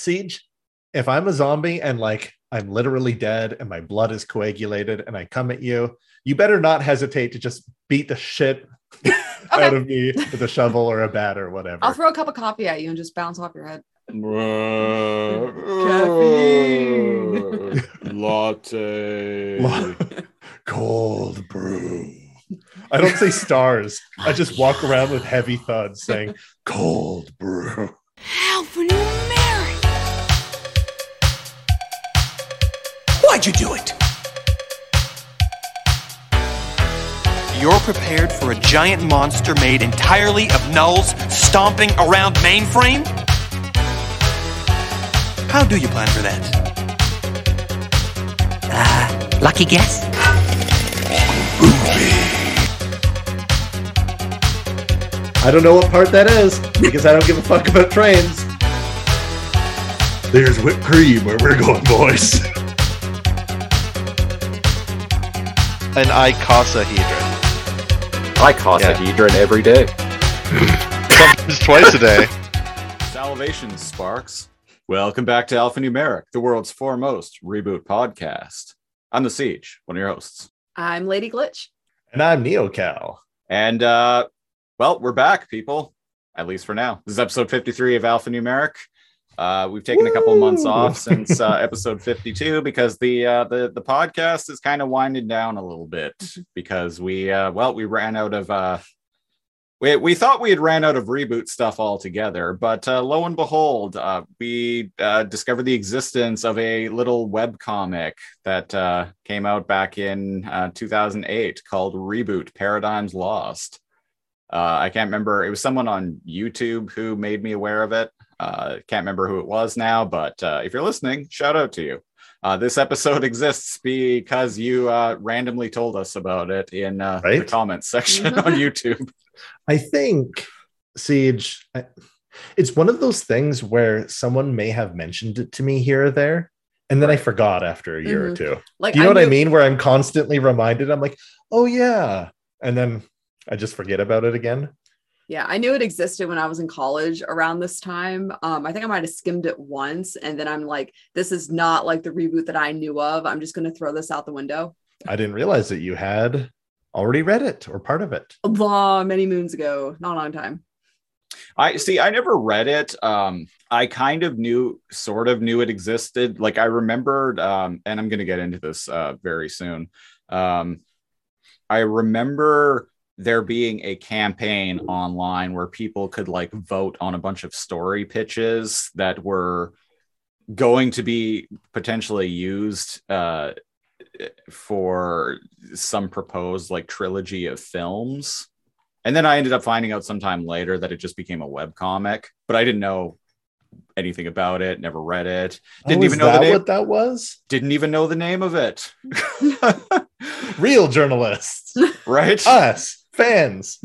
Siege, if I'm a zombie and like I'm literally dead and my blood is coagulated and I come at you, you better not hesitate to just beat the shit out of me with a shovel or a bat or whatever. I'll throw a cup of coffee at you and just bounce off your head. Latte. Cold brew. I don't say stars. I just walk around with heavy thuds saying cold brew. Alphanumeric. Why'd you do it? You're prepared for a giant monster made entirely of nulls stomping around mainframe? How do you plan for that? Uh, lucky guess? I don't know what part that is because I don't give a fuck about trains. There's whipped cream where we're going, boys. An icosahedron. Icosahedron every day. Sometimes twice a day. Salvation, Sparks. Welcome back to Alphanumeric, the world's foremost reboot podcast. I'm the Siege, one of your hosts. I'm Lady Glitch. And I'm Neo NeoCal. And uh well, we're back, people. At least for now. This is episode 53 of Alphanumeric. Uh, we've taken a couple of months off since uh, episode 52 because the uh, the the podcast is kind of winding down a little bit because we uh, well we ran out of uh, we we thought we had ran out of reboot stuff altogether, but uh, lo and behold, uh, we uh, discovered the existence of a little web comic that uh, came out back in uh, 2008 called Reboot Paradigms Lost. Uh, I can't remember. It was someone on YouTube who made me aware of it. Uh, can't remember who it was now, but uh, if you're listening, shout out to you. Uh, this episode exists because you uh, randomly told us about it in uh, the comments section on YouTube. I think Siege, I- it's one of those things where someone may have mentioned it to me here or there, and then I forgot after a year or Mhm. two. Like Do you know what I mean? Where I'm constantly reminded, I'm like, oh yeah, and then I just forget about it again. Yeah, I knew it existed when I was in college around this time. Um, I think I might have skimmed it once, and then I'm like, this is not like the reboot that I knew of. I'm just going to throw this out the window. I didn't realize that you had already read it or part of it. A long, many moons ago, not a long time. I see. I never read it. Um, I kind of knew, sort of knew it existed. Like I remembered, um, and I'm going to get into this uh, very soon. Um, I remember there being a campaign online where people could like vote on a bunch of story pitches that were going to be potentially used uh, for some proposed like trilogy of films. And then I ended up finding out sometime later that it just became a web comic, but I didn't know anything about it, never read it, didn't Oh, even know that name, what that was. didn't even know the name of it. Real journalists, right? us fans.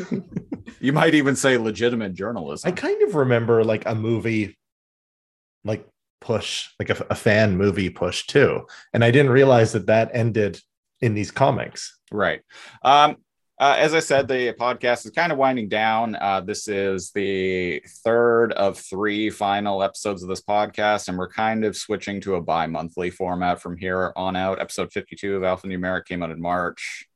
you might even say legitimate journalism. I kind of remember like a movie, like push, like a, a fan movie push too, and I didn't realize that that ended in these comics. Right. Um, uh, as I said, the podcast is kind of winding down. Uh, this is the third of three final episodes of this podcast, and we're kind of switching to a bi monthly format from here on out. Episode 52 of Alphanumeric came out in March.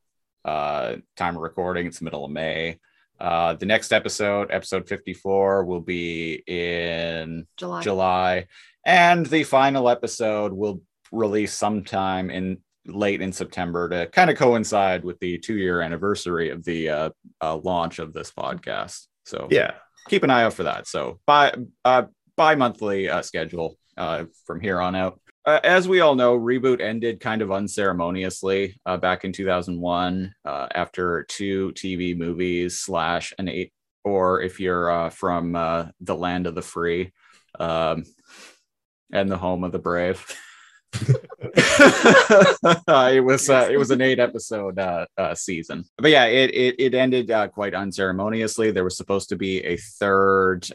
Uh, time of recording, it's the middle of May. Uh, the next episode, episode 54, will be in July. July, and the final episode will release sometime in late in September to kind of coincide with the two year anniversary of the uh, uh, launch of this podcast. So Yeah, keep an eye out for that. So bi uh, bi monthly uh, schedule uh, from here on out. Uh, as we all know, reboot ended kind of unceremoniously uh, back in 2001 uh, after two TV movies slash an eight, or if you're uh, from uh, the land of the free um, and the home of the brave. It was uh, it was an eight episode season, but yeah, it it, it ended quite unceremoniously. There was supposed to be a third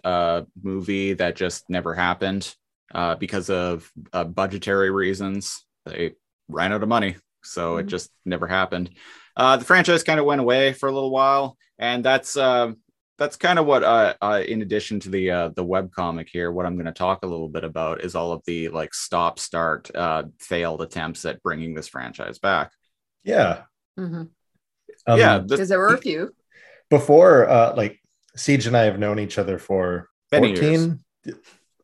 movie that just never happened uh, because of uh, budgetary reasons. They ran out of money, so it Mhm. just never happened. Uh, the franchise kind of went away for a little while, and that's uh, that's kind of what uh, uh in addition to the uh the web comic here what i'm going to talk a little bit about is all of the like stop start uh failed attempts at bringing this franchise back Yeah. Mm-hmm. Um, yeah this, Because there were a few. Before, uh, like Siege and I have known each other for Many years. 14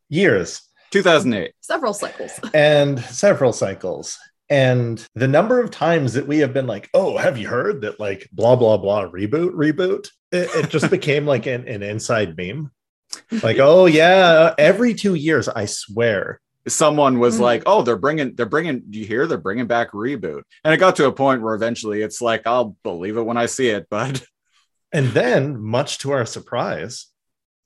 years 2008 Several cycles. and several cycles. And the number of times that we have been like, oh, have you heard that like blah, blah, blah, reboot, reboot? It, it just became like an, an inside meme. Like, oh, yeah, every two years, I swear. someone was Mhm. like oh they're bringing they're bringing do you hear they're bringing back reboot and it got to a point where eventually it's like i'll believe it when i see it but And then, much to our surprise,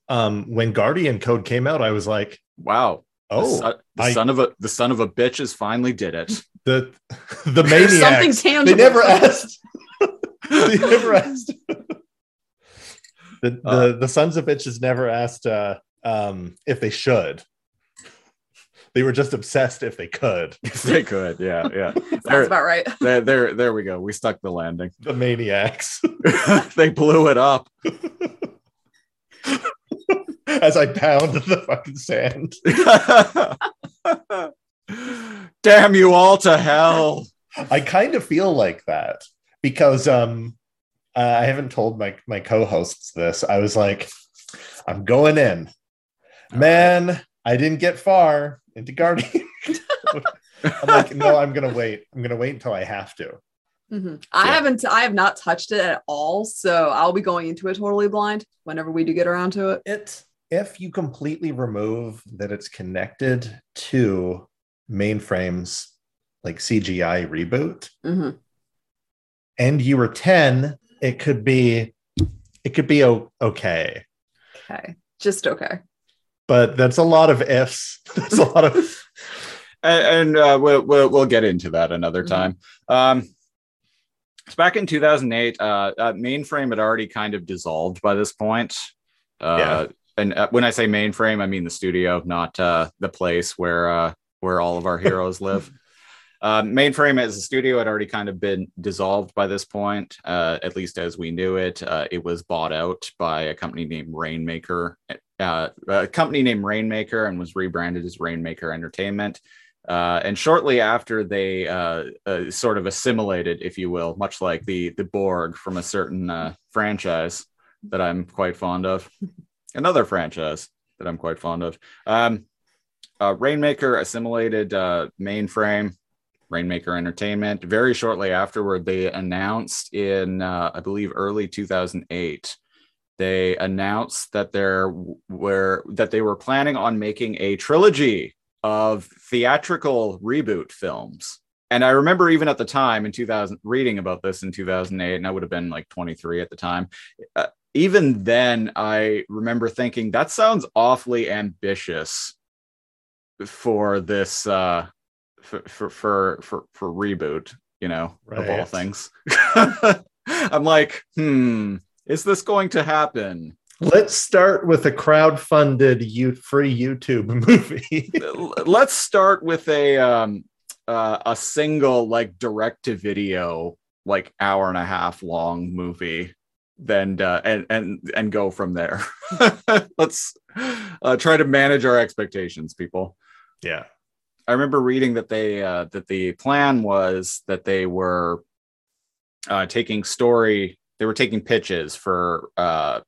um, when Guardian Code came out, I was like, wow the, oh, son, the I- son of a the son of a bitch has finally did it the the There's something maniacs. tangible. They never asked. they never asked. The, the Uh. the sons of bitches never asked uh, um, if they should. They were just obsessed if they could. if they could yeah yeah Sounds there, about right. there there there we go we stuck the landing The maniacs. they blew it up As I pound the fucking sand. damn you all to hell I kind of feel like that because um uh, I haven't told my my co-hosts this. I was like, I'm going in. Man, I didn't get far into Guardian. I'm like, no, I'm gonna wait. I'm gonna wait until I have to. Mhm. I Yeah. haven't. I have not touched it at all. So I'll be going into it totally blind whenever we do get around to it. It if you completely remove that it's connected to mainframes like CGI reboot, Mhm. and you were 10, it could be it could be o- okay. Okay, just okay. But that's a lot of ifs. That's a lot of and, and uh, we'll, we'll we'll get into that another Mhm. time. Um, it's back in 2008. Uh, uh, mainframe had already kind of dissolved by this point. Uh, Yeah. And uh, when I say mainframe, I mean the studio, not uh, the place where uh, where all of our heroes live. Uh, mainframe as a studio had already kind of been dissolved by this point, uh, at least as we knew it. Uh, it was bought out by a company named Rainmaker, uh, a company named Rainmaker, and was rebranded as Rainmaker Entertainment. Uh, and shortly after they uh, uh, sort of assimilated, if you will, much like the the Borg from a certain uh, franchise that I'm quite fond of, another franchise that I'm quite fond of. Um, uh, Rainmaker assimilated uh, mainframe, Rainmaker Entertainment. Very shortly afterward, they announced in uh, I believe early 2008 they announced that there were that they were planning on making a trilogy of theatrical reboot films. And I remember even at the time in 2000 reading about this in 2008 and I would have been like 23 at the time. Even then I remember thinking that sounds awfully ambitious for this uh for for for for, for reboot, you know, of all Right. things. I'm like, "Hmm, is this going to happen? let's start with a crowd-funded you free YouTube movie. Let's start with a um uh, a single like direct to video like hour and a half long movie then uh, and and and go from there. Let's uh, try to manage our expectations, people. yeah. I remember reading that they uh, that the plan was that they were uh, taking story. They were taking pitches for uh,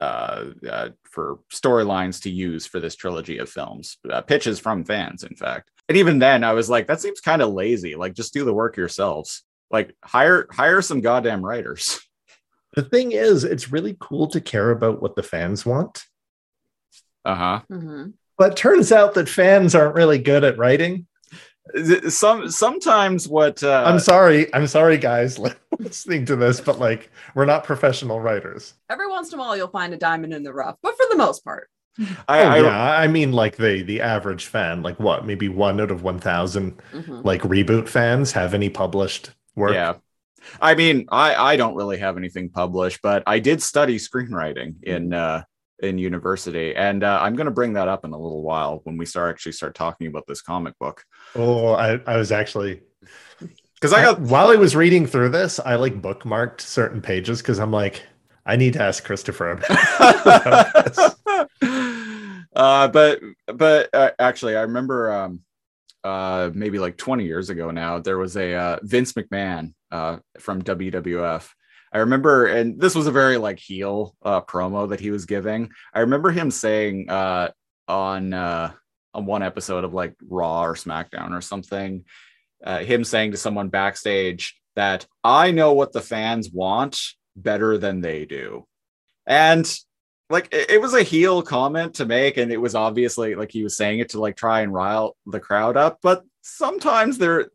uh, uh, for storylines to use for this trilogy of films. Uh, pitches from fans, in fact. And even then, I was like, that seems kind of lazy. Like, just do the work yourselves. Like, hire hire some goddamn writers. The thing is, it's really cool to care about what the fans want. Uh huh. Mhm. But turns out that fans aren't really good at writing. Some sometimes what uh, I'm sorry. I'm sorry, guys, listening to this, but like, we're not professional writers. Every once in a while, you'll find a diamond in the rough, but for the most part, I, oh, I, yeah. I mean, like the the average fan, like what, maybe one out of one thousand Mhm. like reboot fans have any published work. Yeah. I mean, I I don't really have anything published, but I did study screenwriting in uh in university, and uh, I'm going to bring that up in a little while when we start actually start talking about this comic book. Oh, I, I was actually because I got while I was reading through this, I like bookmarked certain pages because I'm like, I need to ask Christopher about this. uh, but but uh, actually, I remember um, uh, maybe like 20 years ago now, there was a uh, Vince McMahon uh, from WWF. I remember, and this was a very like heel uh, promo that he was giving. I remember him saying uh, on uh, on one episode of like Raw or SmackDown or something, uh, him saying to someone backstage that I know what the fans want better than they do, and like it, it was a heel comment to make, and it was obviously like he was saying it to like try and rile the crowd up, but sometimes there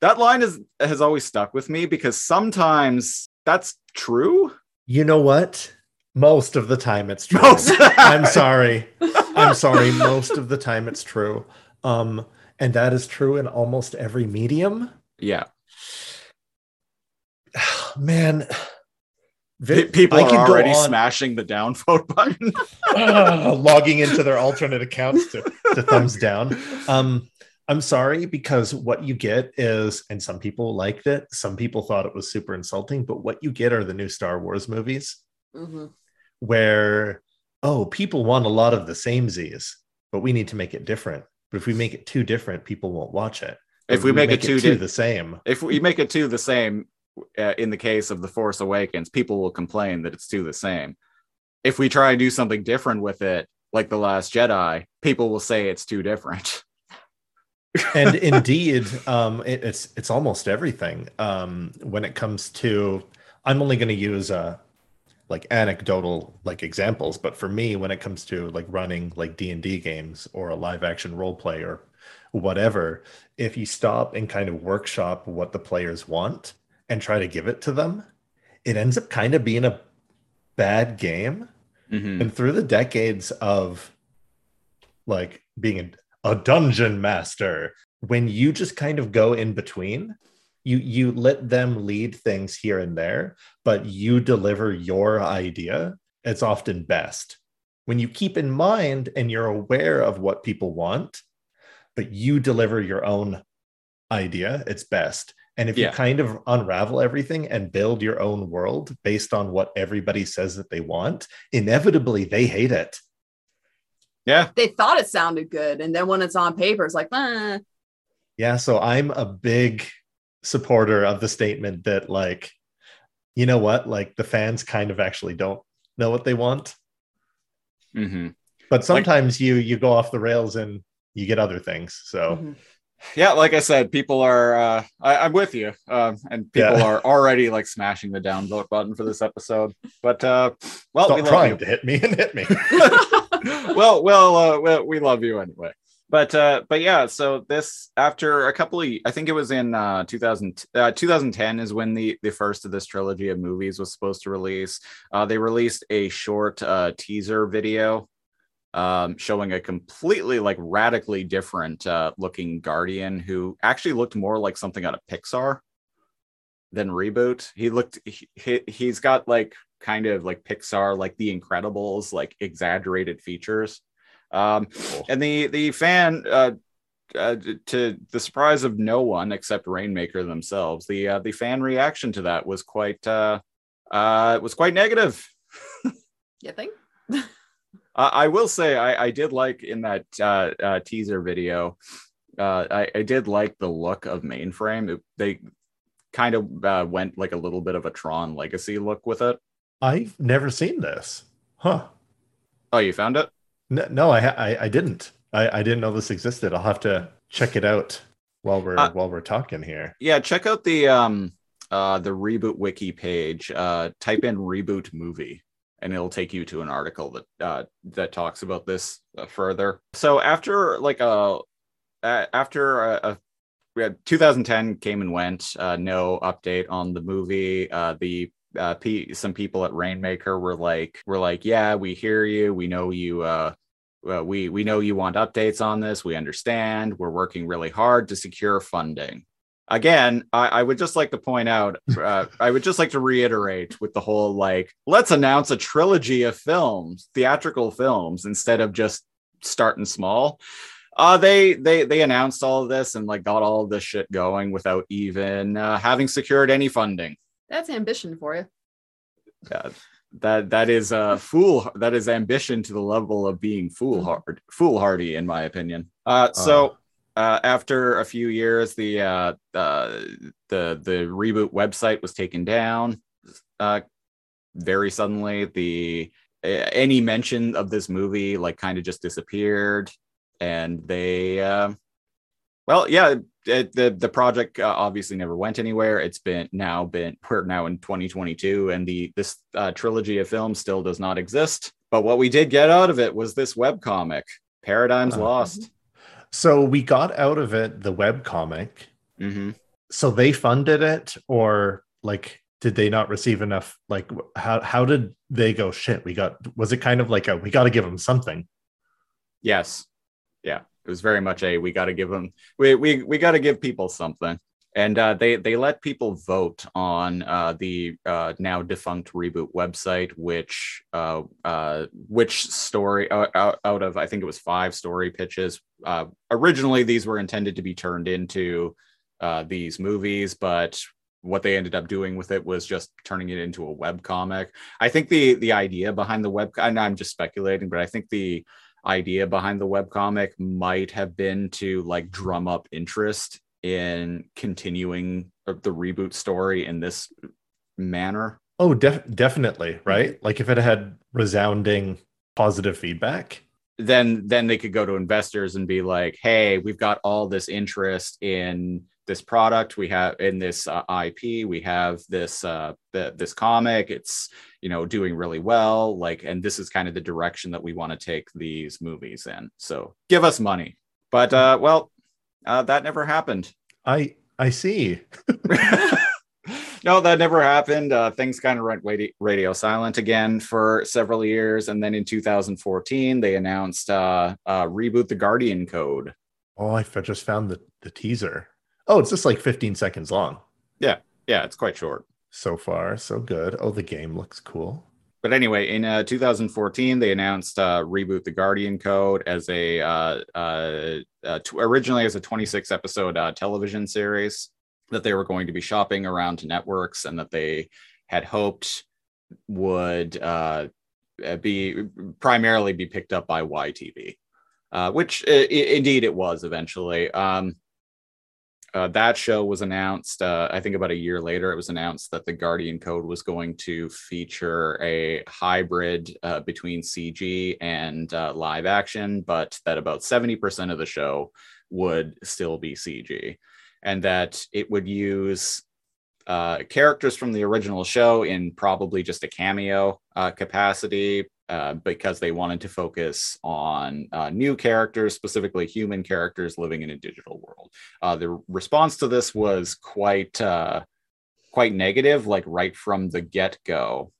that line is has always stuck with me because sometimes that's true. You know what? Most of the time it's true. Most- I'm sorry. I'm sorry. Most of the time it's true. Um, and that is true in almost every medium. Yeah, Man, Pe- Vi- people I are already on- smashing the downvote button. Ah, logging into their alternate accounts to, to thumbs down. Um, I'm sorry because what you get is, and some people liked it, some people thought it was super insulting, but what you get are the new Star Wars movies Mhm. where, oh, people want a lot of the same Z's, but we need to make it different. But if we make it too different, people won't watch it. if we make, it too, too di- the same, if we make it too the same uh, in the case of the force awakens people will complain that it's too the same if we try and do something different with it like the last jedi people will say it's too different and indeed um it, it's it's almost everything um when it comes to i'm only going to use uh like anecdotal like examples but for me when it comes to like running like d&d games or a live action role play or whatever if you stop and kind of workshop what the players want and try to give it to them it ends up kind of being a bad game Mhm. and through the decades of like being a, dungeon master. When you just kind of go in between you you let them lead things here and there but you deliver your idea it's often best. When you keep in mind and you're aware of what people want but you deliver your own idea it's best. And if Yeah. you kind of unravel everything and build your own world based on what everybody says that they want inevitably they hate it yeah They thought it sounded good, and then when it's on paper, it's like, eh. Yeah, so I'm a big supporter of the statement that like you know what, like the fans kind of actually don't know what they want, hmm but sometimes you you go off the rails and you get other things. So Mhm. yeah like i said people are uh I, i'm with you um and people Yeah. are already like smashing the downvote button for this episode but uh well stop we trying you to hit me and hit me. well, well, uh, we love you anyway. But uh, but yeah, so this after a couple of, I think it was in uh, 2000, uh, 2010 is when the the first of this trilogy of movies was supposed to release. Uh, they released a short uh, teaser video um, showing a completely like radically different uh, looking Guardian who actually looked more like something out of Pixar than reboot. He looked he, he he's got like kind of like Pixar like The Incredibles like exaggerated features. Um, and the the fan uh, uh, to the surprise of no one except Rainmaker themselves, the uh, the fan reaction to that was quite uh, uh, was quite negative. You think? Uh, I will say I, I did like in that uh, uh, teaser video. Uh, I, I did like the look of mainframe. It- they kind of uh, went like a little bit of a Tron Legacy look with it. I've never seen this. Huh. Oh, you found it? No, no I, I I didn't. I, I didn't know this existed. I'll have to check it out while we're Uh, while we're talking here. Yeah, check out the um uh the reboot wiki page. Uh, type in reboot movie, and it'll take you to an article that uh, that talks about this uh, further. So after like a uh, after a, a we had 2010 came and went. Uh, no update on the movie. Uh, the uh, P- some people at Rainmaker were like, "We're like, yeah, we hear you. We know you. Uh, we we know you want updates on this. We understand. We're working really hard to secure funding." Again, I, I would just like to point out. Uh, I would just like to reiterate with the whole like, let's announce a trilogy of films, theatrical films, instead of just starting small uh they they they announced all of this and like got all of this shit going without even uh, having secured any funding That's ambition for you. uh, that that is uh fool that is ambition to the level of being foolhard foolhardy in my opinion. Uh so uh after a few years the uh, uh the the reboot website was taken down. Uh very suddenly the uh, any mention of this movie like kind of just disappeared. And they uh well yeah it, the the project uh, obviously never went anywhere. It's been now been we're now in 2022, and the this uh, trilogy of films still does not exist. But what we did get out of it was this web comic, Paradigms Uh, Lost. So we got out of it the web comic. hmm So they funded it, or like did they not receive enough? Like how how did they go? Shit, we got. Was it kind of like a we got to give them something? Yes, yeah, it was very much a we got to give them we we we got to give people something. And uh, they they let people vote on uh, the uh, now defunct reboot website, which uh, uh, which story out, out, out of I think it was five story pitches. Uh, originally, these were intended to be turned into uh, these movies, but what they ended up doing with it was just turning it into a web comic. I think the the idea behind the web and I'm just speculating, but I think the idea behind the webcomic might have been to like drum up interest in continuing the reboot story in this manner. Oh, def- definitely, right? Like if it had resounding positive feedback. Then then they could go to investors and be like, "Hey, we've got all this interest in this product. We have in this uh, IP. We have this uh, the, this comic. It's you know doing really well. Like, and this is kind of the direction that we want to take these movies in. So give us money." But uh, well, uh, that never happened. I I see. no, that never happened. Uh, things kind of went radio, radio silent again for several years, and then in 2014 they announced uh, uh, reboot the Guardian Code. Oh, I just found the the teaser. Oh, it's just like 15 seconds long. Yeah, yeah, it's quite short. So far, so good. Oh, the game looks cool. But anyway, in uh, 2014, they announced uh, reboot the Guardian Code as a uh, uh, uh, t- originally as a 26 episode uh, television series that they were going to be shopping around to networks and that they had hoped would uh, be primarily be picked up by YTV, uh, which i- indeed it was eventually. Um, uh, that show was announced, uh, I think about a year later, it was announced that the Guardian Code was going to feature a hybrid uh, between CG and uh, live action, but that about 70% of the show would still be CG. And that it would use uh, characters from the original show in probably just a cameo uh, capacity uh, because they wanted to focus on uh, new characters, specifically human characters living in a digital world. Uh, the response to this was quite uh, quite negative, like right from the get go.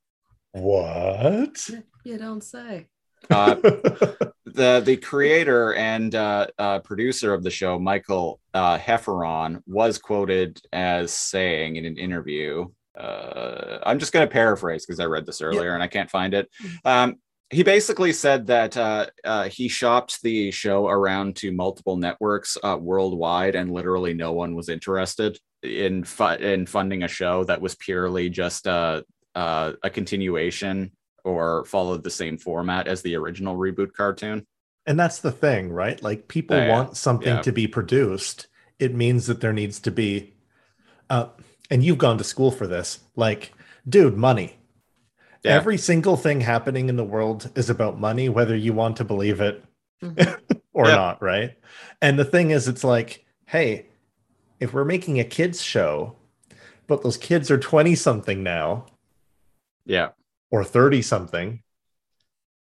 What? You don't say. Uh, the the creator and uh, uh, producer of the show, Michael uh, Hefferon, was quoted as saying in an interview. Uh, I'm just going to paraphrase because I read this earlier and I can't find it. Um, he basically said that uh, uh, he shopped the show around to multiple networks uh, worldwide, and literally no one was interested in fu- in funding a show that was purely just uh, uh, a continuation or followed the same format as the original reboot cartoon. and that's the thing, right? Like people Yeah, want something yeah. to be produced. It means that there needs to be uh and you've gone to school for this. Like, dude, money. Yeah. Every single thing happening in the world is about money, whether you want to believe it mm-hmm. or Yeah. not, right? And the thing is, it's like, hey, if we're making a kids show, but those kids are 20 something now Yeah, or 30 something,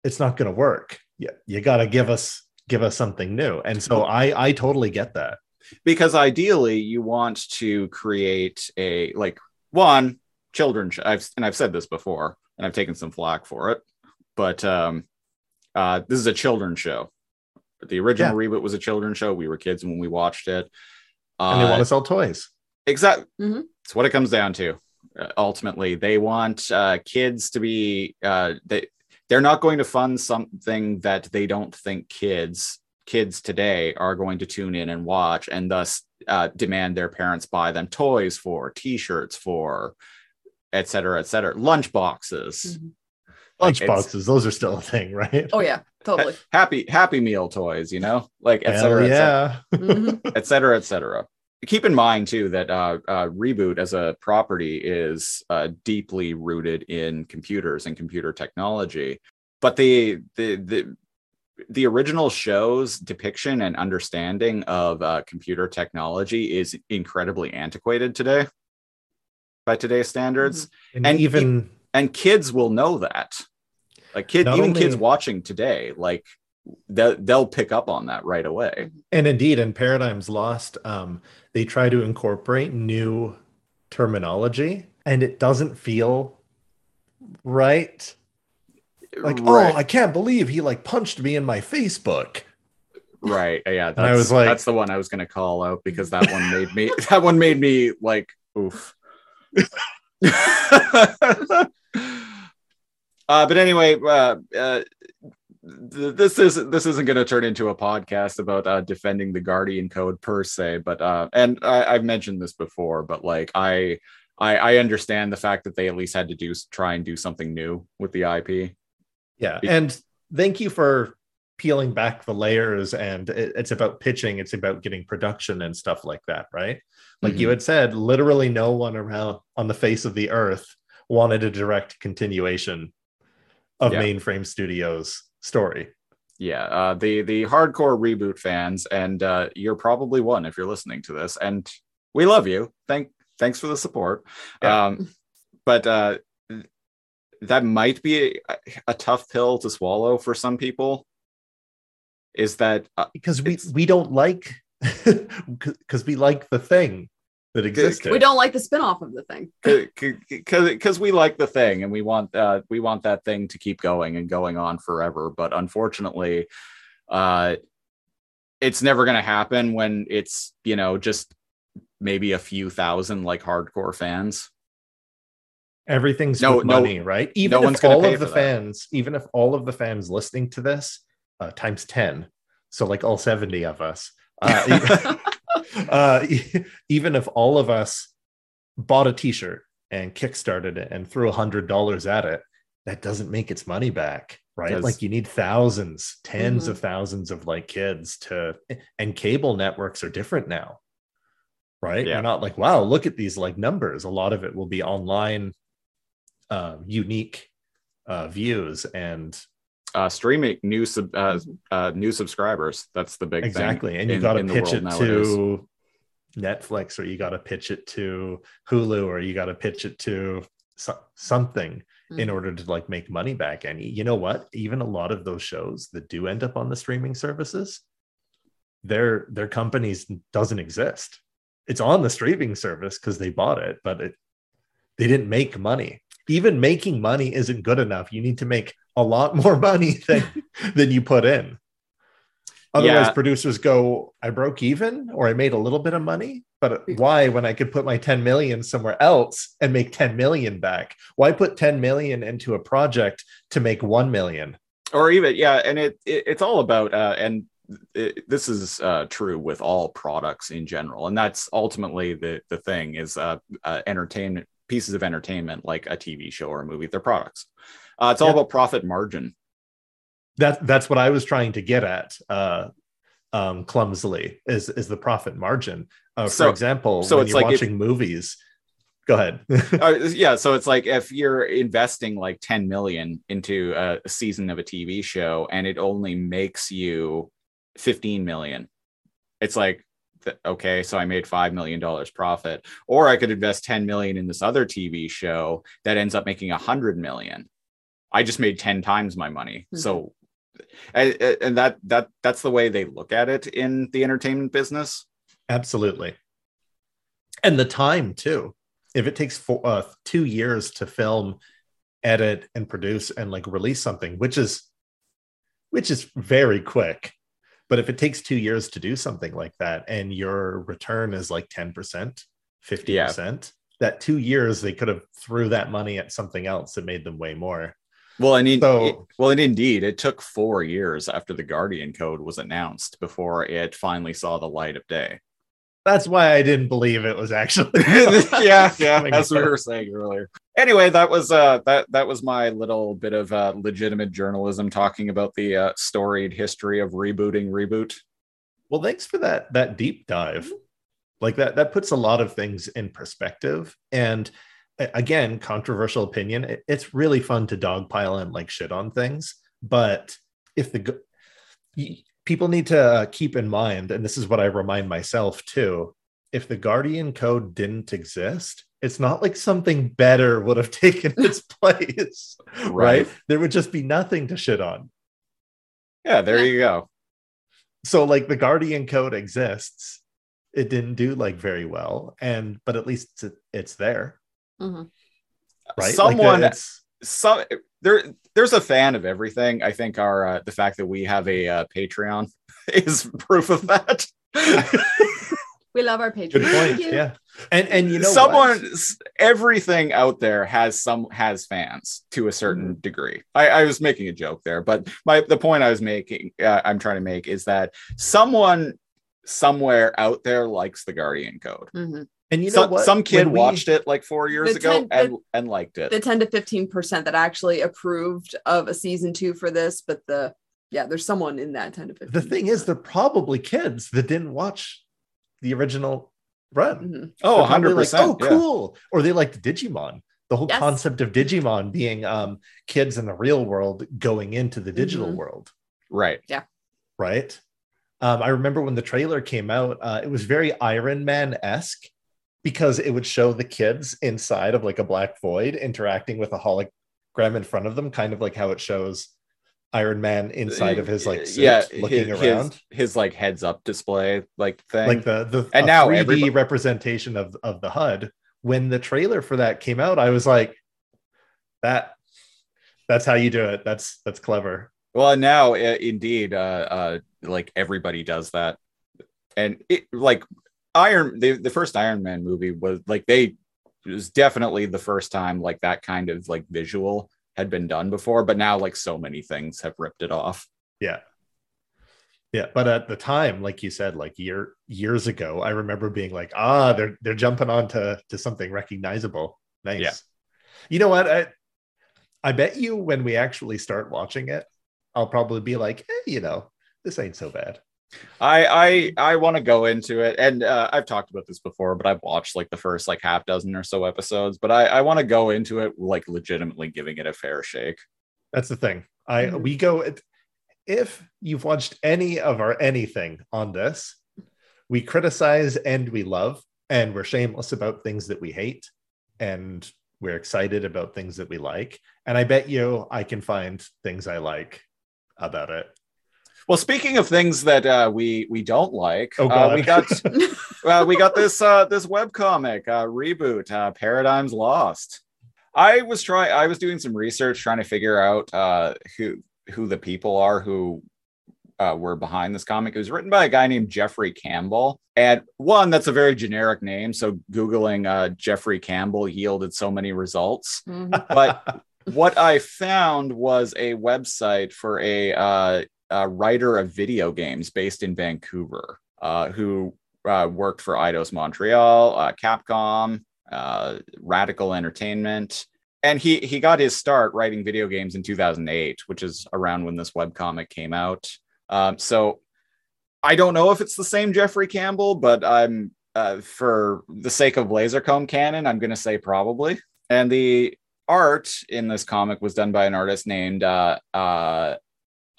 it's not going to work. Yeah, you got to give us give us something new. And so I I totally get that. Because ideally you want to create a like one children sh- I've and I've said this before and I've taken some flack for it, but um, uh, this is a children's show. The original reboot was a children's show. We were kids when we watched it. And they Uh, want to sell toys. Exactly. Mhm. It's what it comes down to. Uh, ultimately, they want uh, kids to be. Uh, they they're not going to fund something that they don't think kids kids today are going to tune in and watch, and thus uh, demand their parents buy them toys for, T-shirts for, et cetera, et cetera, lunch boxes. Mhm. Lunch it's- boxes, those are still a thing, right? Oh yeah, totally. happy happy meal toys you know like et Hell cetera, et cetera, yeah. Et cetera et cetera keep in mind too that uh, uh, reboot as a property is uh, deeply rooted in computers and computer technology but the the the the original show's depiction and understanding of uh, computer technology is incredibly antiquated today by today's standards. And, And even and kids will know that. Like kid even only- kids watching today like they'll, they'll pick up on that right away. And indeed in Paradigms Lost, um, they try to incorporate new terminology and it doesn't feel right. Like, Right. oh, I can't believe he like punched me in my Facebook. right yeah that's, I was like- that's the one i was going to call out because that one made me that one made me like oof uh, but anyway uh, uh, th- this is this isn't going to turn into a podcast about uh, defending the guardian code per se but uh and I, i've mentioned this before but like I, I i understand the fact that they at least had to do try and do something new with the ip Yeah. And thank you for peeling back the layers. And it- it's about pitching, it's about getting production and stuff like that, right? Like you Mhm. had said, literally no one around on the face of the earth wanted a direct continuation of Yeah. mainframe studios story yeah uh the the hardcore reboot fans and uh you're probably one if you're listening to this and we love you thank thanks for the support Yeah. um but uh that might be a, a tough pill to swallow for some people is that uh, because we we don't like because we like the thing that existed. We don't like the spin-off of the thing. because because we like the thing and we want uh we want that thing to keep going and going on forever. But unfortunately uh it's never going to happen when it's you know just maybe a few thousand like hardcore fans everything's No- with no- money, right? Even one's if gonna all pay of the that. fans, even if all of the fans listening to this uh, times 10, so like all 70 of us, uh, uh, even if all of us bought a t-shirt and kickstarted it and threw a hundred dollars at it, that doesn't make its money back, right? Like you need thousands, 10s Mhm. of thousands of like kids to, and cable networks are different now, right? Yeah. You're not like, wow, look at these like numbers. A lot of it will be online, uh, unique uh, views and uh streaming new sub uh, uh new subscribers. That's the big thing exactly. And you in- got to pitch it nowadays. to netflix or you got to pitch it to hulu or you got to pitch it to so- something in Mhm. order to like make money back. And you know what? Even a lot of those shows that do end up on the streaming services their their companies doesn't exist. It's on the streaming service because they bought it but it they didn't make money even making money isn't good enough. You need to make a lot more money than than you put in. Otherwise Yeah. producers go i broke even or i made a little bit of money but why when i could put my 10 million somewhere else and make 10 million back? Why put 10 million into a project to make 1 million? Or even yeah and it, it it's all about uh and it, this is uh true with all products in general and that's ultimately the the thing is uh, uh entertainment pieces of entertainment like a tv show or a movie they're products. Uh it's all about profit margin. That that's what i was trying to get at uh um clumsily is is the profit margin. Uh, for So- example so when it's you're like if- watching movies go ahead. Uh, yeah so it's like if you're investing like 10 million into a season of a tv show and it only makes you 15 million it's like th- okay so i made 5 million dollars profit or i could invest 10 million in this other tv show that ends up making 100 million i just made 10 times my money Mhm. so and, and that that that's the way they look at it in the entertainment business Absolutely. And the time too. If it takes four, uh, two years to film, edit, and produce and like release something, which is which is very quick. But if it takes two years to do something like that and your return is like 10%, 50%, that two years they could have threw that money at something else that made them way more. Well, and in, So- it- well, and indeed, it took four years after the Guardian Code was announced before it finally saw the light of day. That's why I didn't believe it was actually. yeah, yeah, as we were saying earlier. Anyway, that was uh that that was my little bit of uh, legitimate journalism talking about the uh, storied history of rebooting reboot. Well, thanks for that that deep dive. Like that that puts a lot of things in perspective. And again, controversial opinion. it- it's really fun to dogpile and like shit on things, but if the people need to uh, keep in mind, and this is what I remind myself too, if the Guardian Code didn't exist, it's not like something better would have taken its place, right? There would just be nothing to shit on. Yeah, there Yeah. you go. so like the guardian code exists it didn't do like very well and but at least it's, it's there Mhm. right Like, Someone it's some there there's a fan of everything. I think our uh, the fact that we have a uh, Patreon is proof of that. We love our good patrons. point Thank you. yeah and and you know someone what? everything out there has some has fans to a certain Mm-hmm. degree I, I was making a joke there but my the point i was making uh, i'm trying to make is that someone somewhere out there likes the guardian code Mhm. And you know some, what some kid we- watched it like four years The ago and, the- and liked it The 10 to 15% that actually approved of a season two for this, but the yeah, there's someone in that 10 to 15. the thing is they're probably kids that didn't watch the original run Mhm. oh 100% like, oh yeah. cool or they liked digimon the whole Yes. concept of digimon being um kids in the real world going into the digital Mhm. world right Yeah. right? Um, I remember when the trailer came out, uh, it was very Iron Man esque because it would show the kids inside of like a black void interacting with a hologram in front of them, kind of like how it shows Iron Man inside of his like suit, yeah looking his, around, his, his like heads up display like thing like the the And now 3D everybody- representation of of the HUD. When the trailer for that came out, I was like, that that's how you do it. That's that's clever. Well, now uh, indeed, uh, uh, like everybody does that, and it like Iron the the first Iron Man movie was like they it was definitely the first time like that kind of like visual had been done before, but now like so many things have ripped it off. Yeah. Yeah, but at the time, like you said, like year years ago, I remember being like, ah, they're they're jumping on to, to something recognizable. Nice. Yeah. You know what? I I bet you when we actually start watching it, I'll probably be like, eh, you know, this ain't so bad. I I I want to go into it, and uh, I've talked about this before, but I've watched like the first like half dozen or so episodes, but I I want to go into it like legitimately giving it a fair shake. That's the thing. I Mhm. we go if you've watched any of our anything on this, we criticize and we love, and we're shameless about things that we hate, and we're excited about things that we like. And I bet you I can find things I like about it. Well, speaking of things that uh, we we don't like, Oh, uh, we got well, we got this uh, this webcomic uh, reboot, uh, Paradigms Lost. I was trying. I was doing some research trying to figure out uh, who who the people are who uh, were behind this comic. It was written by a guy named Jeffrey Campbell, and one that's a very generic name. So googling uh, Jeffrey Campbell yielded so many results Mhm. but what I found was a website for a, uh, a writer of video games based in Vancouver uh, who uh, worked for Eidos Montreal, uh, Capcom, uh, Radical Entertainment. And he, he got his start writing video games in 2008, which is around when this webcomic came out. Um, so I don't know if it's the same Jeffrey Campbell, but I'm uh, for the sake of Lasercomb canon, I'm going to say probably. And the art in this comic was done by an artist named uh, uh,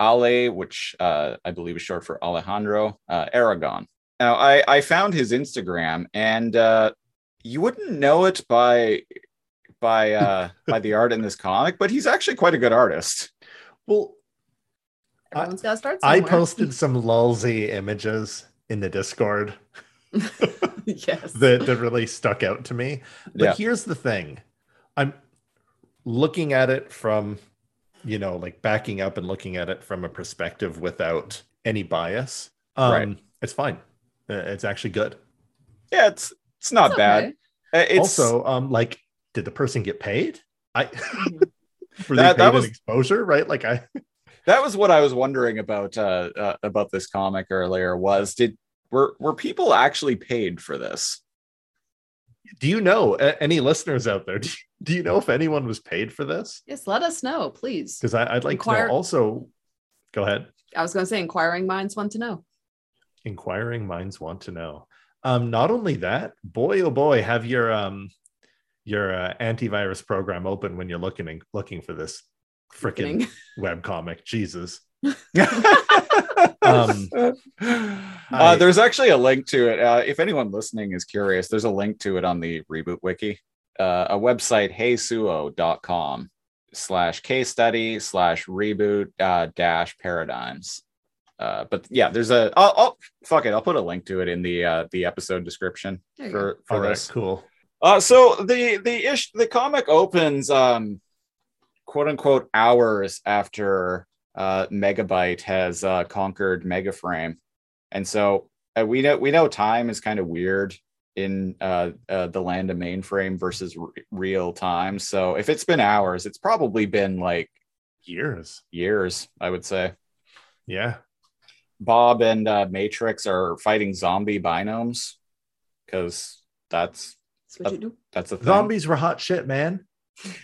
Ale, which uh, I believe is short for Alejandro uh, Aragon. Now, I, I found his Instagram, and uh, you wouldn't know it by by uh, by the art in this comic, but he's actually quite a good artist. well, Everyone's got to start I posted some lulzy images in the Discord yes. that, that really stuck out to me. But Yeah. here's the thing I'm looking at it from, you know, like backing up and looking at it from a perspective without any bias. Um, Right. It's fine. Uh, It's actually good. Yeah, it's it's not It's bad. okay. Uh, It's also, um, like, did the person get paid? I Mhm. were That- that was- exposure, right? Like I that was what I was wondering about uh, uh, about this comic earlier. Was did were were people actually paid for this? Do you know any listeners out there? Do you, do you know if anyone was paid for this? Yes, let us know, please. Because I'd like to know. Also, go ahead. I was going to say, inquiring minds want to know. Inquiring minds want to know. Um, not only that, boy oh boy, have your um your uh, antivirus program open when you're looking looking for this freaking Kidding. web comic. Jesus. um, I- uh, there's actually a link to it. Uh, if anyone listening is curious, there's a link to it on the Reboot Wiki, uh, a website, heysuo.com slash case study slash reboot uh, dash paradigms. Uh, but yeah, there's a. I'll, I'll fuck it. I'll put a link to it in the uh, the episode description There for for All right, this. cool. Uh, so the the ish the comic opens um quote unquote hours after uh Megabyte has uh conquered Megaframe, and so uh, we know we know time is kind of weird in uh, uh the land of mainframe versus r- real time. So if it's been hours, it's probably been like Years. years, I would say. Yeah. Bob and uh, Matrix are fighting zombie binomes because that's That's what you do. that's a thing. Zombies were hot shit, man.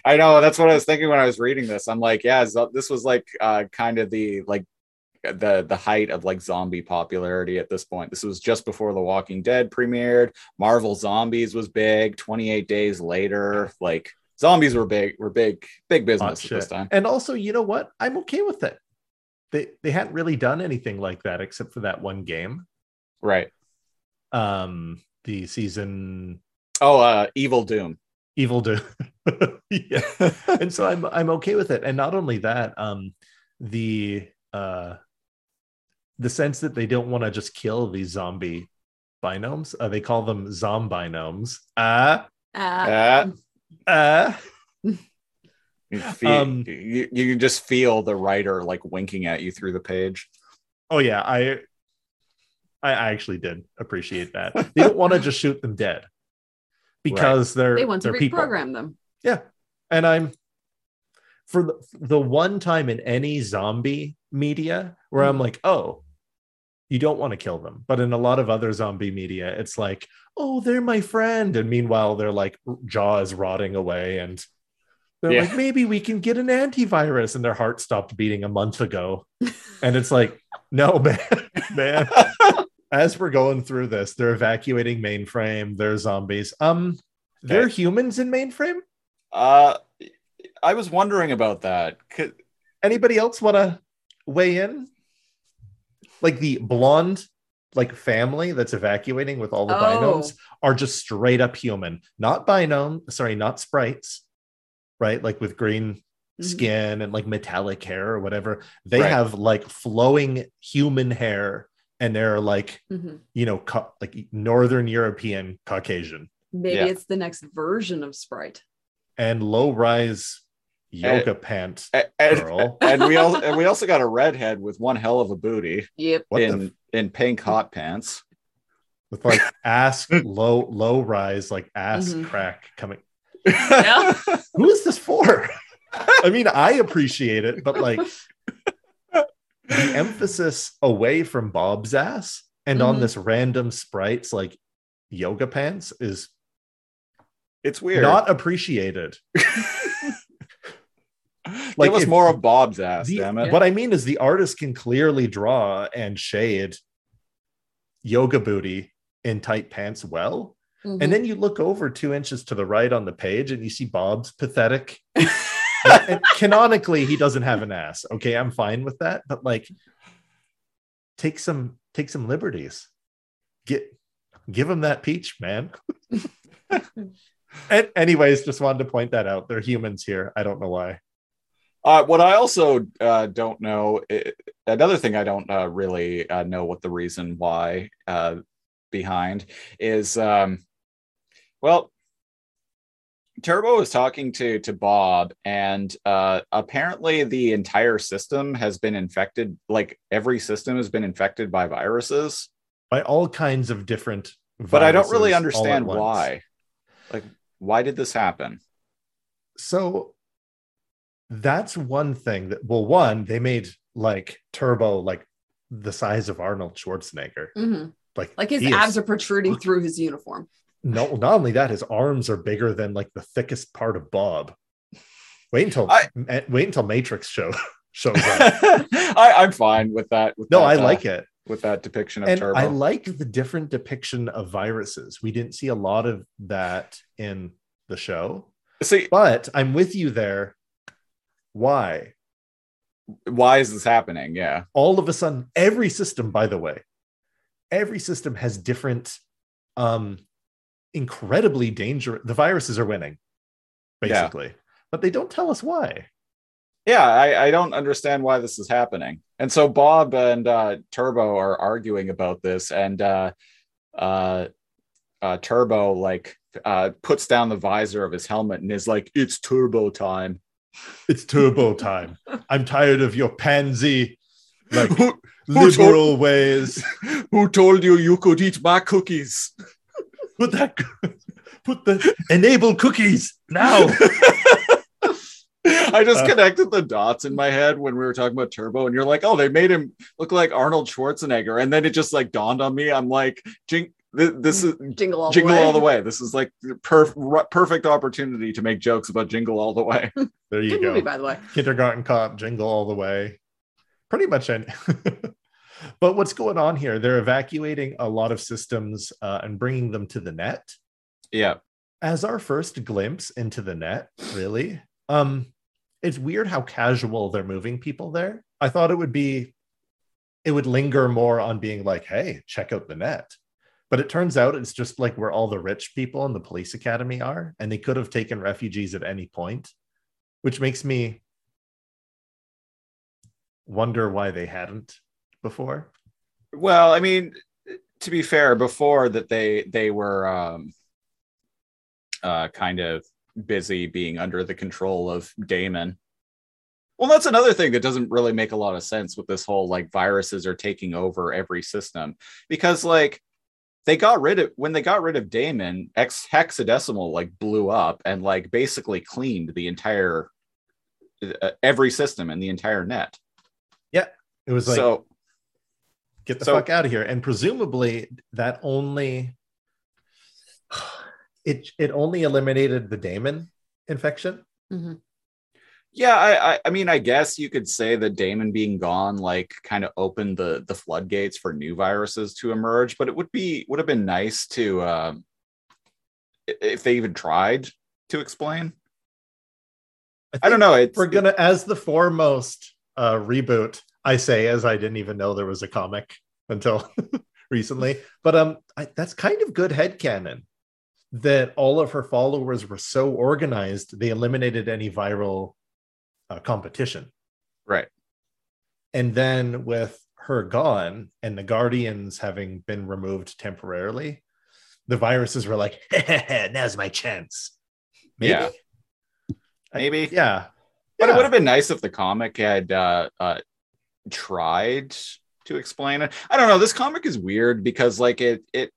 I know that's what I was thinking when I was reading this. I'm like, yeah, this was like uh, kind of the like the the height of like zombie popularity at this point. This was just before The Walking Dead premiered. Marvel Zombies was big. 28 days later, like zombies were big, were big, big business at this time. And also, you know what? I'm okay with it. They they hadn't really done anything like that except for that one game. Right. Um, the season Oh, uh, Evil Doom. Evil Doom. yeah. and so I'm I'm okay with it. And not only that, um, the uh, the sense that they don't want to just kill these zombie binomes. Uh, they call them zombinomes. Ah, Uh, Uh, ah. you, feel, Um, you, you can just feel the writer like winking at you through the page. Oh yeah, I I I actually did appreciate that. They don't want to just shoot them dead because they're they want to they're people. reprogram them. Yeah. And I'm for the, the one time in any zombie media where I'm like, oh, you don't want to kill them. But in a lot of other zombie media, it's like, oh, they're my friend. And meanwhile, they're like jaw is rotting away and they're Yeah. like, maybe we can get an antivirus. And their heart stopped beating a month ago. And it's like, no, man, man. As we're going through this, they're evacuating mainframe, they're zombies. Um, they're humans in mainframe. Uh, I was wondering about that. Could, anybody else want to weigh in like the blonde like family that's evacuating with all the Oh. binomes are just straight up human not binome sorry not sprites right like with green Mhm. skin and like metallic hair or whatever they Right. have like flowing human hair and they're like Mhm. you know ca- like northern european caucasian Maybe Yeah. it's the next version of Sprite. and low rise yoga pant and, and, girl and we all and we also got a redhead with one hell of a booty Yep. what the in in pink hot pants. with like ass low low rise like ass Mhm. crack coming Yeah. who is this for i mean i appreciate it but like the emphasis away from bob's ass and on Mhm. this random sprites like yoga pants is It's weird. not appreciated Give like us if- more of Bob's ass, The- damn it. what i mean is the artist can clearly draw and shade yoga booty in tight pants well Mhm. And then you look over two inches to the right on the page and you see Bob's pathetic. canonically, he doesn't have an ass. Okay, I'm fine with that. But like, take some take some liberties. Get give him that peach, man. and anyways, just wanted to point that out. They're humans here. I don't know why. Uh, what I also uh, don't know, i another thing I don't uh, really uh, know what the reason why uh, behind is, um, well, Turbo was talking to to Bob, and uh, apparently the entire system has been infected. Like every system has been infected by viruses, By all kinds of different but I don't really viruses all at understand why. Like, why did this happen? so that's one thing that well one they made like turbo like the size of arnold schwarzenegger Mhm. Like Like his he is- abs are protruding through his uniform. no, not only that, his arms are bigger than like the thickest part of Bob. Wait until I- Ma- wait until Matrix show shows up. I, I'm fine with that. With no, that, I uh, like it. with that depiction of and Turbo. I like the different depiction of viruses. We didn't see a lot of that in the show, See, but I'm with you there. Why? why is this happening? Yeah. All of a sudden, every system, by the way, every system has different, um, incredibly dangerous. The viruses are winning, Yeah. basically, but they don't tell us why. Yeah, I, I don't understand why this is happening. And so Bob and uh, Turbo are arguing about this, and uh, uh, uh, Turbo like uh, puts down the visor of his helmet and is like, "It's Turbo time." It's turbo time. I'm tired of your pansy, like who, liberal ways. who told you you could eat my cookies? Put that, put the enable cookies now. I just Uh, connected the dots in my head when we were talking about Turbo, and you're like, "Oh, they made him look like Arnold Schwarzenegger," and then it just like dawned on me. I'm like, "Jink, th- this is Jingle all Jingle the way. All the Way." This is like perf- perfect opportunity to make jokes about Jingle All the Way. There you Good go. movie, by the way. Kindergarten Cop, Jingle All the Way. Pretty much. Any- but what's going on here? They're evacuating a lot of systems uh, and bringing them to the net. yeah, As our first glimpse into the net, really, um, it's weird how casual they're moving people there. I thought it would be, it would linger more on being like, "Hey, check out the net." But it turns out it's just like where all the rich people in the police academy are, and they could have taken refugees at any point, which makes me wonder why they hadn't before. Well, I mean, to be fair, before that they they were um, uh, kind of busy being under the control of Daemon. Well, that's another thing that doesn't really make a lot of sense with this whole like viruses are taking over every system because like they got rid of when they got rid of Daemon, X hexadecimal like blew up and like basically cleaned the entire uh, every system and the entire net. Yeah, it was like so get the So- fuck out of here and presumably that only it it only eliminated the daemon infection Mhm. Yeah, I, I I mean I guess you could say that Daemon being gone like kind of opened the the floodgates for new viruses to emerge, but it would be would have been nice to i- if they even tried to explain. I don't know. It's we're gonna as the foremost uh reboot i say as i didn't even know there was a comic until recently but um I, that's kind of good head headcanon that all of her followers were so organized they eliminated any viral uh, competition right. And then with her gone and the Guardians having been removed temporarily, the viruses were like, now's my chance. Maybe. Yeah. I- Maybe. yeah. But it would have been nice if the comic had uh, uh, tried to explain it. I don't know. This comic is weird because like it it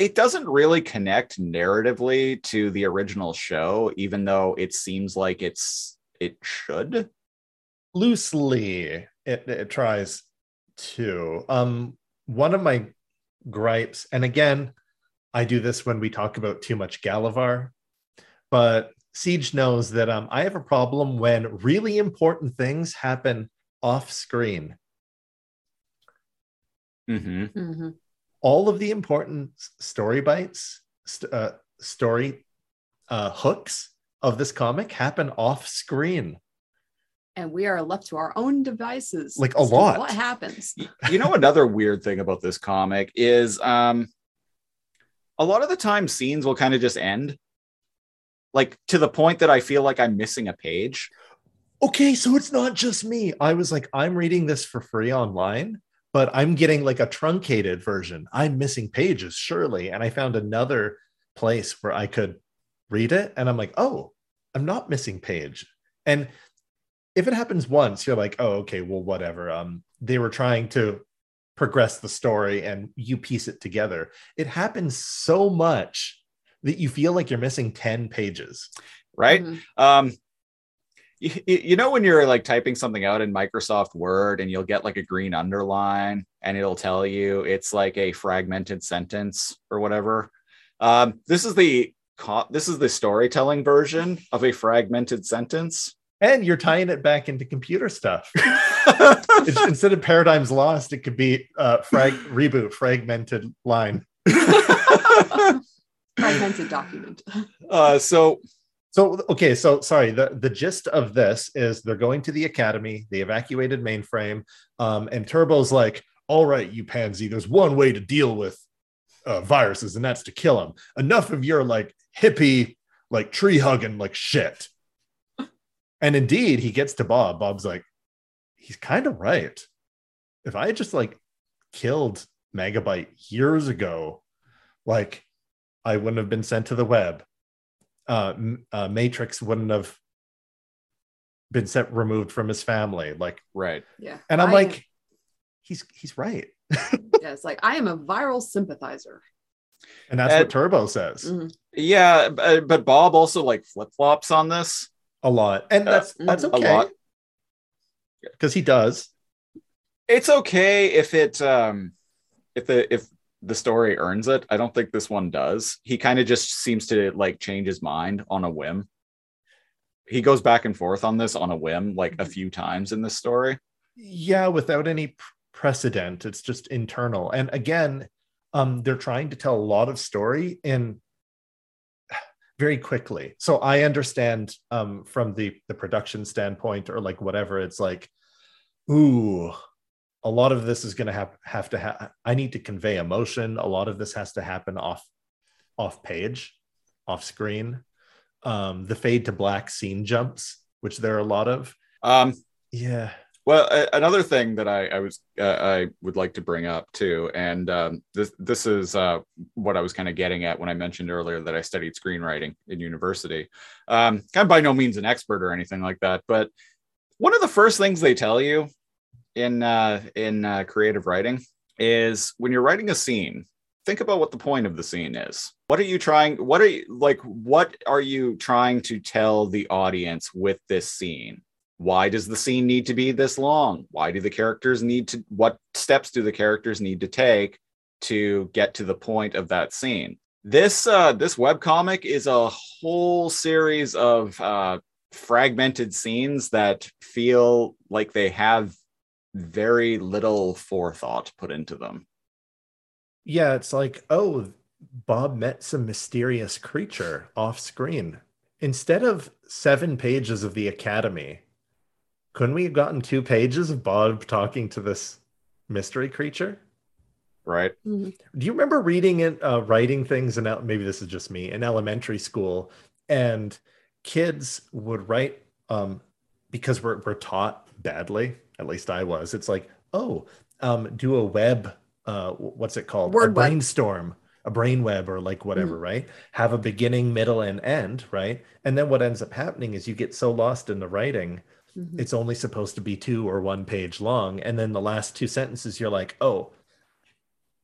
it doesn't really connect narratively to the original show, even though it seems like it's it should. loosely it, it tries to um one of my gripes and again i do this when we talk about too much galavar but siege knows that um i have a problem when really important things happen off screen hmm Mhm. All of the important story bites st- uh, story uh, hooks of this comic happen off screen And we are left to our own devices. Like a lot. What happens? you know another weird thing about this comic is um a lot of the time scenes will kind of just end like to the point that i feel like i'm missing a page okay, so it's not just me. I was like, I'm reading this for free online, but I'm getting like a truncated version. I'm missing pages, surely. And I found another place where I could read it. And I'm like, oh, I'm not missing page. And if it happens once, you're like, oh, okay, well, whatever. Um, they were trying to progress the story and you piece it together. It happens so much that you feel like you're missing 10 pages. right Mhm. um you, you know when you're like typing something out in Microsoft Word and you'll get like a green underline and it'll tell you it's like a fragmented sentence or whatever. Um, this is the this is the storytelling version of a fragmented sentence. And you're tying it back into computer stuff. It's- instead of paradigms lost, it could be uh, frag reboot fragmented line. Fragmented document. uh, so So okay, so sorry. The the gist of this is they're going to the academy. They evacuated mainframe, um, and Turbo's like, "All right, you pansy. There's one way to deal with uh, viruses, and that's to kill them. Enough of your like hippie, like tree hugging, like shit." And indeed, he gets to Bob. Bob's like, he's kind of right. If I had just like killed Megabyte years ago, like I wouldn't have been sent to the web uh, uh, Matrix wouldn't have been set removed from his family. Like, right. Yeah. and I'm I- like, he's he's right, yeah, it's like I am a viral sympathizer. and that's And- what Turbo says Mhm. Yeah, but, but Bob also like flip flops on this. a lot, and Uh, that's that's a okay lot. because he does. It's okay if it um if the if the story earns it. I don't think this one does. He kind of just seems to like change his mind on a whim. He goes back and forth on this on a whim like a few times in this story. Yeah, without any precedent, it's just internal. And again, um, they're trying to tell a lot of story in very quickly. So I understand um, from the the production standpoint or like whatever. It's like, ooh, a lot of this is going to have have to have. I need to convey emotion. A lot of this has to happen off off page, off screen. Um, the fade to black scene jumps, which there are a lot of. Um Yeah. Well, a- another thing that I, I was uh, I would like to bring up too, and um, this this is uh, what I was kind of getting at when I mentioned earlier that I studied screenwriting in university. Um, I'm by no means an expert or anything like that, but one of the first things they tell you in uh, in uh, creative writing is when you're writing a scene, think about what the point of the scene is. What are you trying? What are you like? What are you trying to tell the audience with this scene? why does the scene need to be this long why do the characters need to what steps do the characters need to take to get to the point of that scene this uh this webcomic is a whole series of uh fragmented scenes that feel like they have very little forethought put into them Yeah, it's like, oh, Bob met some mysterious creature off screen. Instead of seven pages of the Academy, couldn't we have gotten two pages of Bob talking to this mystery creature? right Mhm. Do you remember reading it, uh, writing things, and maybe this is just me in elementary school, and kids would write um, because we're we're taught badly. At least I was. It's like, oh, um, do a web. Uh, what's it called? Word a brainstorm, a brain web, or like whatever, right? Have a beginning, middle, and end, right? And then what ends up happening is you get so lost in the writing Mhm. it's only supposed to be two or one page long and then the last two sentences you're like oh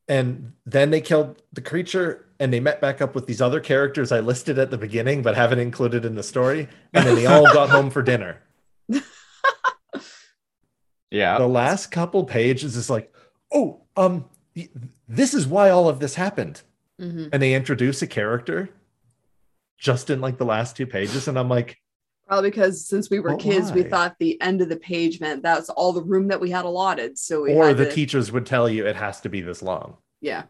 and then they killed the creature and they met back up with these other characters i listed at the beginning but haven't included in the story and then they all got home for dinner yeah. The last couple pages is like oh um this is why all of this happened. Mhm. and they introduce a character just in like the last two pages. And i'm like Probably because since we were But kids, we thought the end of the page meant that's all the room that we had allotted. So we or had the to- teachers would tell you it has to be this long. Yeah.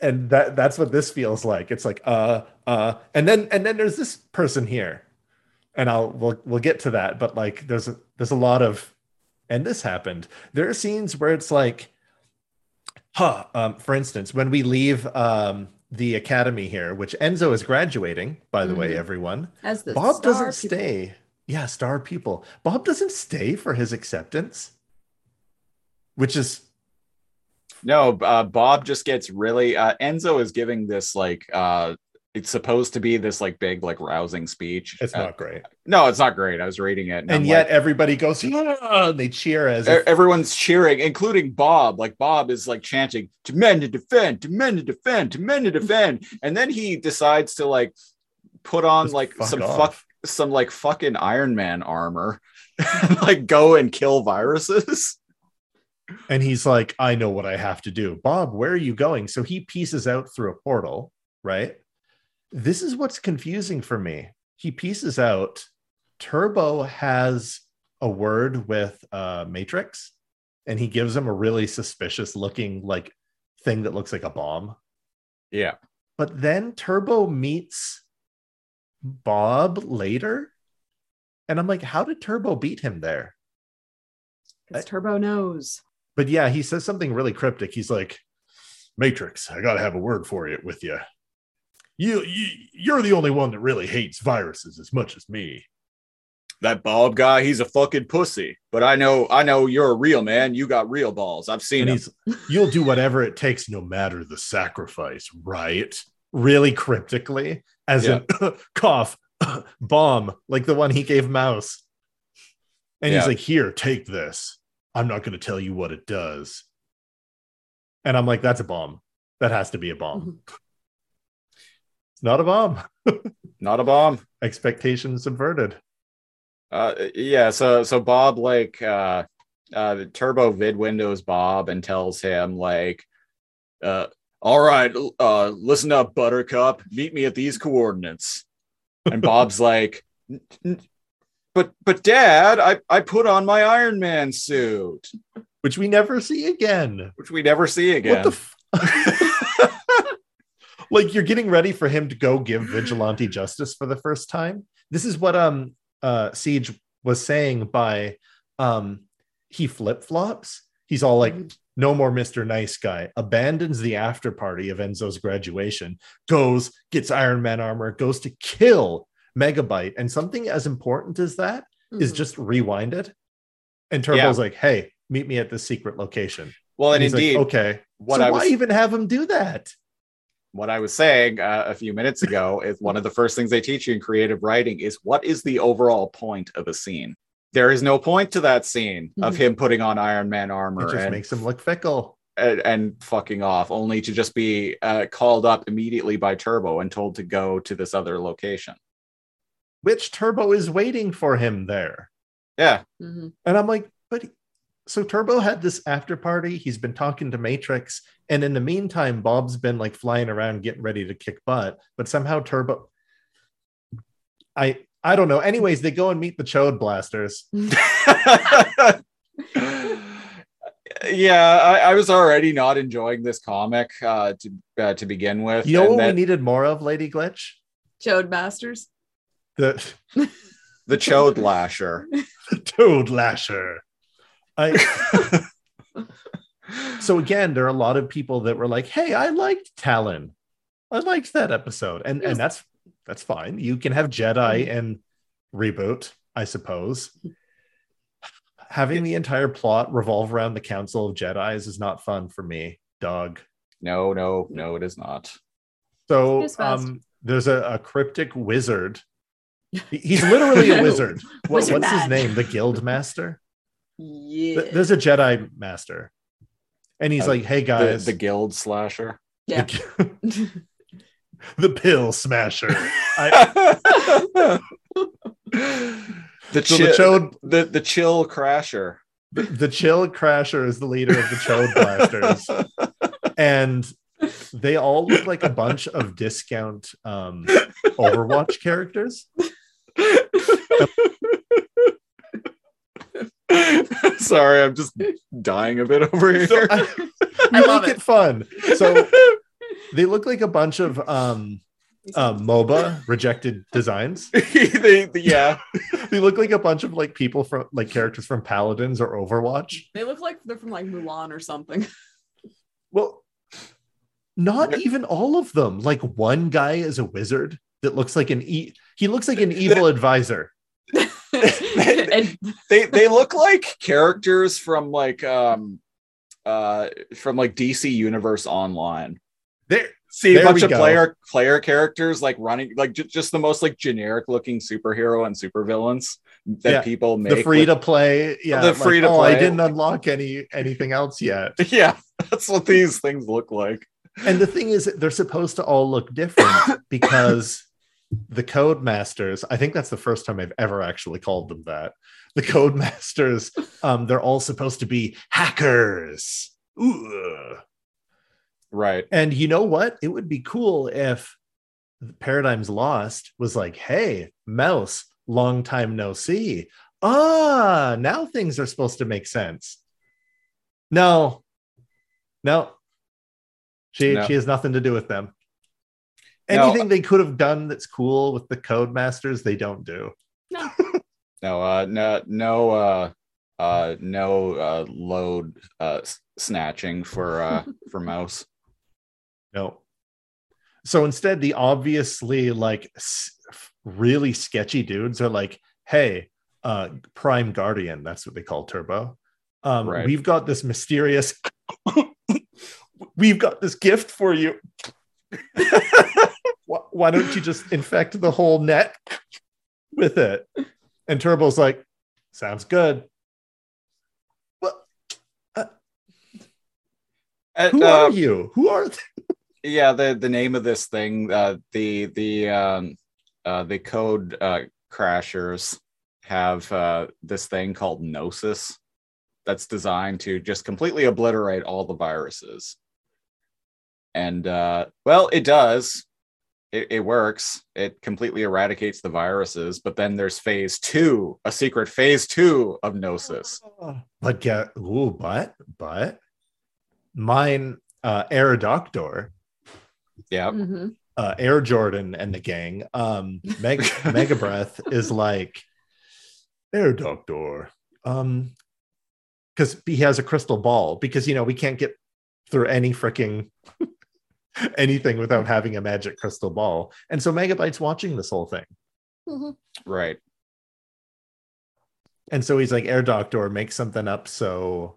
and that that's what this feels like. It's like uh uh and then and then there's this person here. And i'll we'll, we'll get to that. But like there's a there's a lot of and this happened there are scenes where it's like huh um for instance when we leave um the academy here which enzo is graduating by the way Mhm. everyone As the bob star doesn't people. stay yeah star people bob doesn't stay for his acceptance which is No, uh, Bob just gets really. Uh, Enzo is giving this like uh, it's supposed to be this like big like rousing speech. it's Uh, not great no, it's not great. I was reading it, and I'm yet like- everybody goes yeah and they cheer as if, everyone's cheering, including Bob. Like Bob is like chanting "To men to defend, to men to defend, to men to defend," and then he decides to like put on Just like fuck some off. fuck some like fucking Iron Man armor, and, like go and kill viruses. And he's like, I know what I have to do. Bob, where are you going? So he pieces out through a portal, right? This is what's confusing for me. He pieces out. Turbo has a word with uh, Matrix, and he gives him a really suspicious looking like thing that looks like a bomb. Yeah. But then Turbo meets Bob later. And I'm like, how did Turbo beat him there? Because Turbo knows. But yeah, he says something really cryptic. He's like, Matrix, I gotta have a word for you with you. You, you you're the only one that really hates viruses as much as me. That Bob guy, he's a fucking pussy. But I know, I know you're a real man. You got real balls. I've seen And him. he's you'll do whatever it takes, no matter the sacrifice, right? Really cryptically, as in cough, bomb, like the one he gave Mouse. And he's like, Here, take this. I'm not gonna tell you what it does. And I'm like, that's a bomb. That has to be a bomb. Mm-hmm. Not a bomb. Not a bomb. Expectations subverted. Uh, yeah. So, so Bob like uh, uh, the Turbo vid windows Bob and tells him like, uh, all right, uh, listen up, Buttercup. Meet me at these coordinates. And Bob's like, "N- n- but but Dad, I I put on my Iron Man suit, Which we never see again. which we never see again. What the f- like you're getting ready for him to go give vigilante justice for the first time. This is what um uh Siege was saying by um he flip-flops. He's all like no more Mr. Nice Guy, abandons the after party of Enzo's graduation, goes, gets Iron Man armor, goes to kill Megabyte. And something as important as that is Mhm. just rewinded. And Turbo's like, hey, meet me at the secret location. well, and he's like, indeed, okay. what so I why was even have him do that? What I was saying uh, a few minutes ago is one of the first things they teach you in creative writing is what is the overall point of a scene. There is no point to that scene of Mhm. him putting on Iron Man armor It just and, makes him look fickle. and and fucking off, only to just be uh, called up immediately by Turbo and told to go to this other location. Which Turbo is waiting for him there. Yeah, Mhm. And I'm like, but he- so Turbo had this after party. He's been talking to Matrix. And in the meantime, Bob's been like flying around getting ready to kick butt. But somehow Turbo, I I don't know. Anyways, they go and meet the Chode Blasters. yeah. I, I was already not enjoying this comic uh, to uh, to begin with. You know and what that- we needed more of, Lady Glitch? Chode Masters. The, the Chode Lasher. the Toad Lasher. I so again, there are a lot of people that were like, "Hey, I liked Talon. I liked that episode," and Yes. and that's that's fine. You can have Jedi and reboot, I suppose. Having the entire plot revolve around the Council of Jedi's is not fun for me, Doug. No, no, no, it is not. So It is fast. um, there's a, a cryptic wizard. He's literally a wizard. What- Wizard what's his name? The Guild Master. Yeah. There's a Jedi Master, and he's Uh, like, "Hey The, guys, the Guild Slasher. yeah. the, the pill smasher. I, the, so chill, the chode, the the chill crasher. the, the chill crasher is the leader of the chode blasters, and they all look like a bunch of discount um, Overwatch characters. Sorry, I'm just dying a bit over here. So I, I we make it. it fun. So they look like a bunch of um, uh, MOBA rejected designs. they, the- yeah, They look like a bunch of like people from like characters from Paladins or Overwatch. They look like they're from like Mulan or something. Well, not even all of them. Like one guy is a wizard that looks like an e- he looks like an evil advisor. and they they look like characters from like um uh from like DC Universe Online. There, See There a bunch of go. player player characters like running like ju- just the most like generic looking superhero and supervillains that Yeah, people make. the free to play, yeah, The like, free to oh, I didn't unlock any anything else yet. yeah, that's what these things look like. And the thing is, they're supposed to all look different because the Codemasters, I think that's the first time I've ever actually called them that. The Codemasters, um, they're all supposed to be hackers. Ooh. Right. And you know what? It would be cool if Paradigms Lost was like, hey, Mouse, long time no see. Ah, now things are supposed to make sense. No, no, she No. she has nothing to do with them. No. Anything they could have done that's cool with the Codemasters, they don't do. No, no, uh, no, no, uh, uh, no, uh, load, uh, snatching for, uh, for mouse. No. So instead, the obviously like s- really sketchy dudes are like, "Hey, uh, Prime Guardian, that's what they call Turbo. Um, Right. We've got this mysterious. we've got this gift for you. why, don't you just infect the whole net with it? And Turbo's like, "Sounds good." Well, Uh, who uh, are you? Who are? yeah the the name of this thing uh the the um uh the code uh crashers have uh this thing called gnosis that's designed to just completely obliterate all the viruses and uh well it does it, it works it completely eradicates the viruses but then there's phase two a secret phase two of gnosis But get ooh, but but mine uh Air Doctor, yeah Mhm. uh Air Jordan and the gang, um Meg Mega Breath is like Air Doctor. Um because he has a crystal ball, because you know we can't get through any freaking anything without having a magic crystal ball. And so Megabyte's watching this whole thing. right And so he's like, Air Doctor, make something up so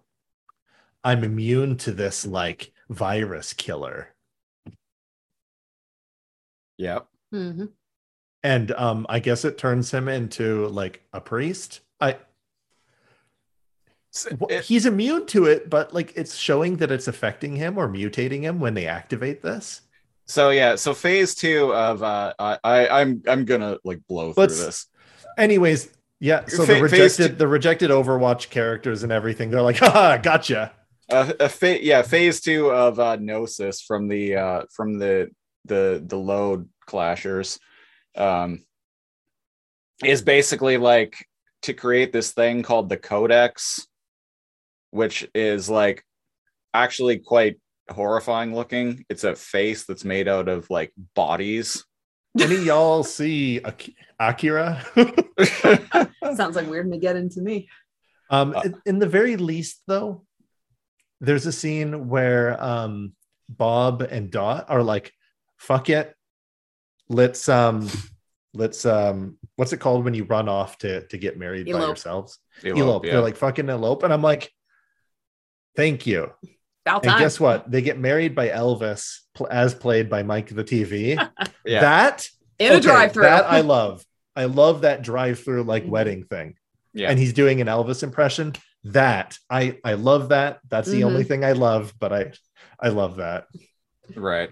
I'm immune to this like virus killer. yeah Mhm. And um, I guess it turns him into like a priest. I wh- It- he's immune to it, but like it's showing that it's affecting him or mutating him when they activate this. So yeah, so phase two of uh, I, I I'm I'm gonna like blow through Let's- this. Anyways, yeah. So Fa- the rejected, the rejected Overwatch characters and everything, they're like, haha, gotcha. Uh, a fa- yeah, phase two of uh, Gnosis from the uh, from the the the load clashers, um, is basically like to create this thing called the Codex, which is like actually quite horrifying looking. It's a face that's made out of like bodies. Any y'all see Ak- Akira? Sounds like weird Mageddon to me. Um, Uh, in- in the very least, though, there's a scene where um, Bob and Dot are like, "Fuck it, let's um, let's um, what's it called when you run off to to get married by yourselves? Elope, Elope. yeah. They're like fucking elope, and I'm like, thank you. About And time. guess what? They get married by Elvis, pl- as played by Mike the TV. yeah. That In a drive-through. That I love. I love that drive-through like Mhm. wedding thing. Yeah. And he's doing an Elvis impression. That I I love that. That's the Mhm. only thing I love, but I I love that. right.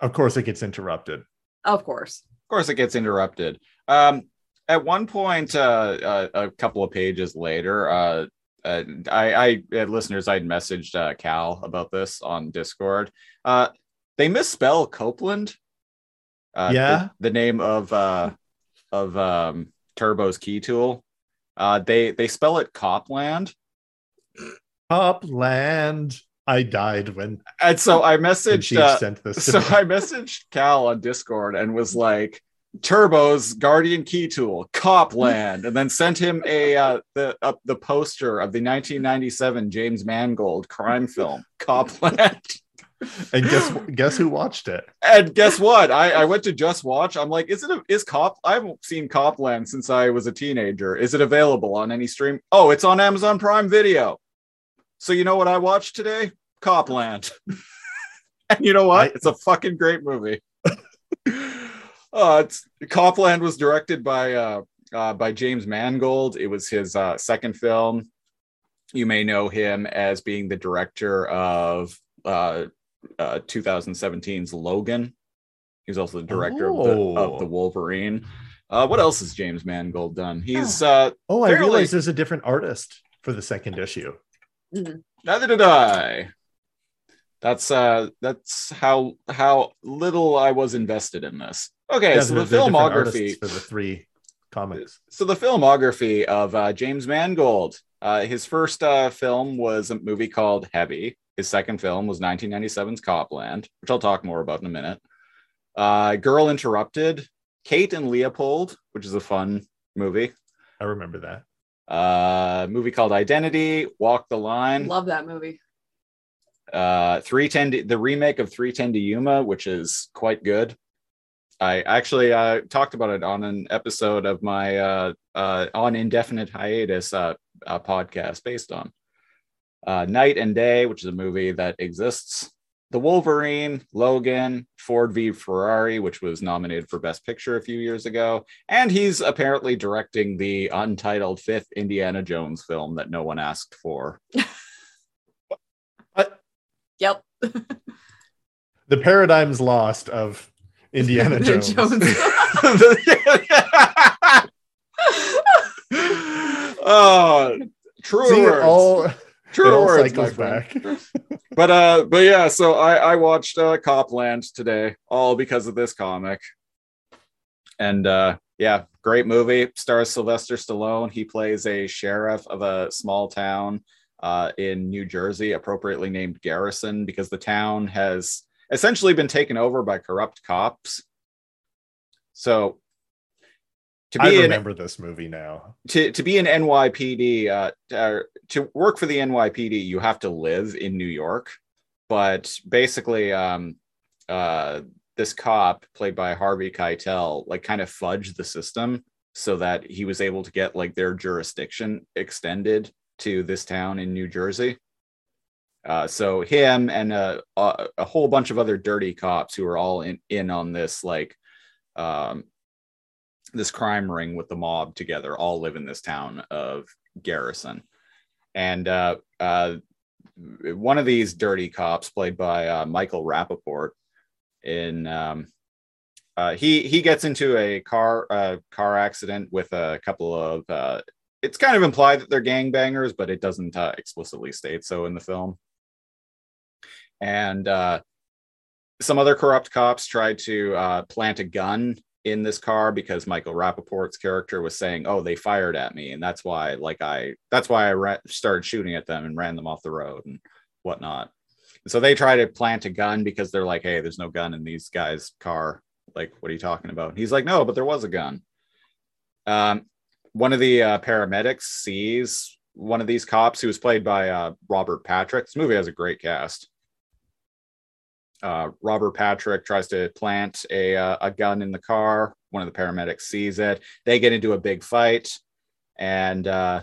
Of course it gets interrupted. Of course. of course it gets interrupted um at one point uh, uh a couple of pages later uh uh, I, I uh, listeners, I'd messaged uh, Cal about this on Discord. Uh, they misspell Copeland. Uh, Yeah? the, name of uh, of um, Turbo's key tool. Uh, they they spell it Copland, Upland. I died when, and so I messaged. Uh, sent this so. I messaged Cal on Discord and was like, "Turbo's Guardian Key Tool, Copland," and then sent him a uh, the uh, the poster of the 1997 James Mangold crime film, Copland. and guess guess who watched it? and guess what? I, I went to JustWatch. I'm like, is it a, is Cop? I haven't seen Copland since I was a teenager. Is it available on any stream? Oh, it's on Amazon Prime Video. So you know what I watched today? Copland. and you know what? I- it's a fucking great movie. Uh, it's Copland was directed by uh, uh, by James Mangold. It was his uh, second film. You may know him as being the director of uh, uh, 2017's Logan. He was also the director of, the, Oh. of the Wolverine. Uh, what else has James Mangold done? He's uh, Oh, I Fairly- realized there's a different artist for the second issue. neither did I. That's uh, that's how how little I was invested in this. Okay, Yeah, so the there are different artists filmography for the three comics. so the filmography of uh, James Mangold. Uh, his first uh, film was a movie called Heavy. His second film was 1997's Copland, which I'll talk more about in a minute. Uh, Girl Interrupted, Kate and Leopold, which is a fun movie. I remember that. Uh, movie called Identity, Walk the Line. Love that movie. uh 310 to- the remake of 310 to yuma which is quite good i actually uh talked about it on an episode of my uh uh on indefinite hiatus uh, uh podcast based on uh Knight and Day which is a movie that exists. The wolverine logan ford v ferrari which was nominated for best picture a few years ago. And he's apparently directing the untitled fifth indiana jones film that no one asked for. Yep. The paradigm's lost of Indiana Jones. oh, true See, words. all, true words, my cycles friend. back. But uh, but yeah. So I I watched uh, Copland today, all because of this comic, and uh, yeah, great movie. Stars Sylvester Stallone. He plays a sheriff of a small town uh, in New Jersey, appropriately named Garrison, because the town has essentially been taken over by corrupt cops. So to be in remember this movie now. to to be an NYPD uh, uh, to work for the NYPD, you have to live in New York. But basically, um, uh, this cop played by Harvey Keitel like kind of fudged the system so that he was able to get like their jurisdiction extended to this town in New Jersey. Uh, so him and a, a, a whole bunch of other dirty cops who are all in, in on this like um, this crime ring with the mob together all live in this town of Garrison. And uh, uh, one of these dirty cops, played by uh, Michael Rapaport, in um, uh, he he gets into a car car accident with a couple of. Uh, it's kind of implied that they're gangbangers, but it doesn't uh, explicitly state so in the film. And uh, some other corrupt cops tried to uh, plant a gun in this car because Michael Rapaport's character was saying, "Oh, they fired at me, and that's why, like, I that's why I ra- started shooting at them and ran them off the road and whatnot." So they try to plant a gun because they're like, "Hey, there's no gun in these guys' car. Like, what are you talking about?" He's like, "No, but there was a gun." Um, one of the uh, paramedics sees one of these cops who was played by uh, Robert Patrick. This movie has a great cast uh, Robert Patrick tries to plant a, uh, a gun in the car. One of the paramedics sees it. They get into a big fight, and uh,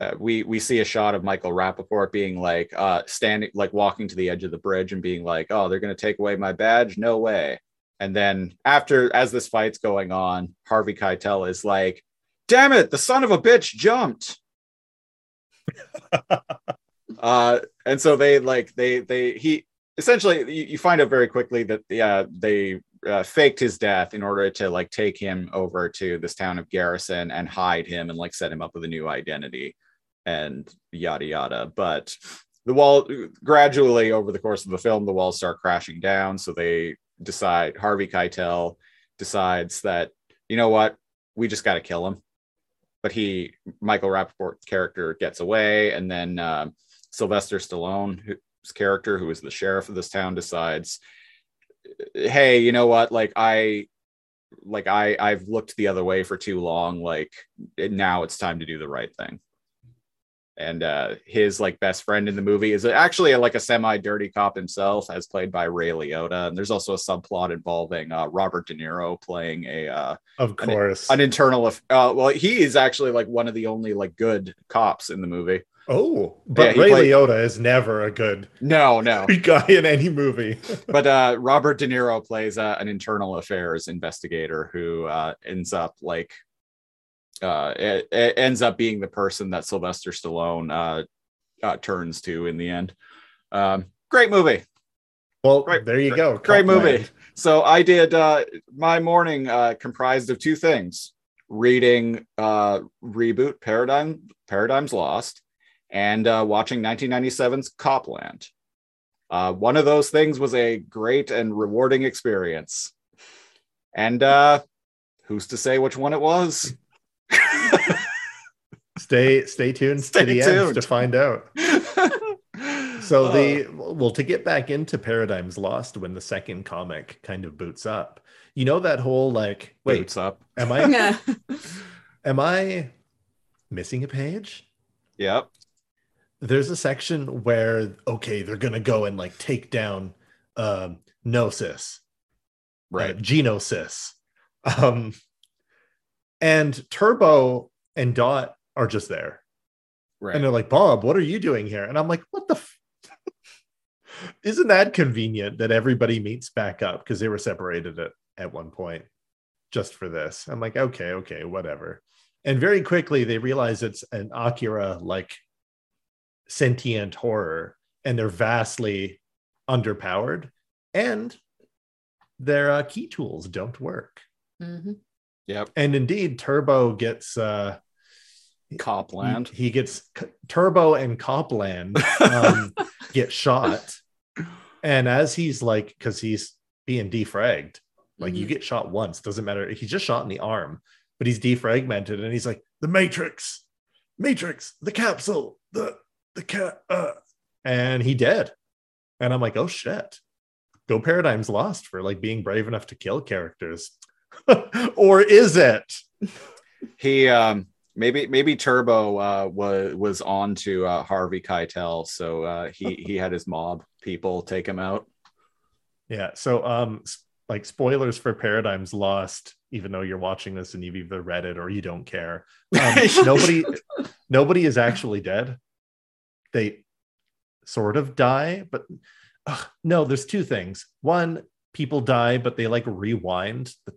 uh, we we see a shot of Michael Rapaport being like uh, standing, like walking to the edge of the bridge and being like, "Oh, they're going to take away my badge? No way!" And then after, as this fight's going on, Harvey Keitel is like, "Damn it, the son of a bitch jumped." uh, and so they like they they he essentially you, you find out very quickly that yeah they uh, faked his death in order to like take him over to this town of Garrison and hide him and like set him up with a new identity and yada yada. But the wall gradually over the course of the film, the walls start crashing down. So they decide Harvey Keitel decides that you know what we just got to kill him. But he Michael Rapaport's character gets away, and then uh, Sylvester Stallone, whose character, who is the sheriff of this town, decides, hey, you know what? Like I, like I, I've looked the other way for too long. Like now it's time to do the right thing. And uh, his like best friend in the movie is actually like a semi-dirty cop himself, as played by Ray Liotta. And there's also a subplot involving uh, Robert De Niro playing a uh, Of course. an internal. aff- Uh, well, he is actually like one of the only like good cops in the movie. Oh, but Yeah, Ray played- Liotta is never a good No, no. guy in any movie. but uh, Robert De Niro plays uh, an internal affairs investigator who uh, ends up like uh, it, it ends up being the person that Sylvester Stallone uh, uh, turns to in the end. Um, great movie. Well, Great- there you great- go. great movie. So I did uh, my morning uh, comprised of two things: reading uh, reboot Paradigm Paradigms Lost and uh, watching 1997's Copland. Uh, one of those things was a great and rewarding experience. And uh, who's to say which one it was? Stay stay tuned Stay to the end to find out. So the well to get back into Paradigms Lost when the second comic kind of boots up. You know that whole like wait, boots up. am I am I missing a page? Yep. There's a section where okay, they're gonna go and like take down um Gnosis, Right. uh, Genosis. Um and Turbo and Dot are just there. right. And they're like, Bob, what are you doing here? And I'm like, what the? F-? Isn't that convenient that everybody meets back up because they were separated at, at one point just for this? I'm like, okay, okay, whatever. And very quickly they realize it's an Akira like sentient horror and they're vastly underpowered and their uh, key tools don't work. Mhm. Yep. And indeed, Turbo gets uh, Copland. he, he gets Turbo and Copland um, get shot, and as he's like, because he's being defragged, like you Mhm. get shot once, doesn't matter. He's just shot in the arm, but he's defragmented, and he's like, the Matrix, Matrix, the capsule, the the cat, uh, and he did And I'm like, oh shit, go Paradigms Lost for like being brave enough to kill characters, or is it? he um maybe maybe turbo uh was was on to uh harvey keitel so uh he he had his mob people take him out Yeah. So, um, like spoilers for Paradigms Lost, even though you're watching this and you've either read it or you don't care. Um, nobody, nobody is actually dead. They sort of die, but ugh, no. There's two things. One, people die, but they like rewind the,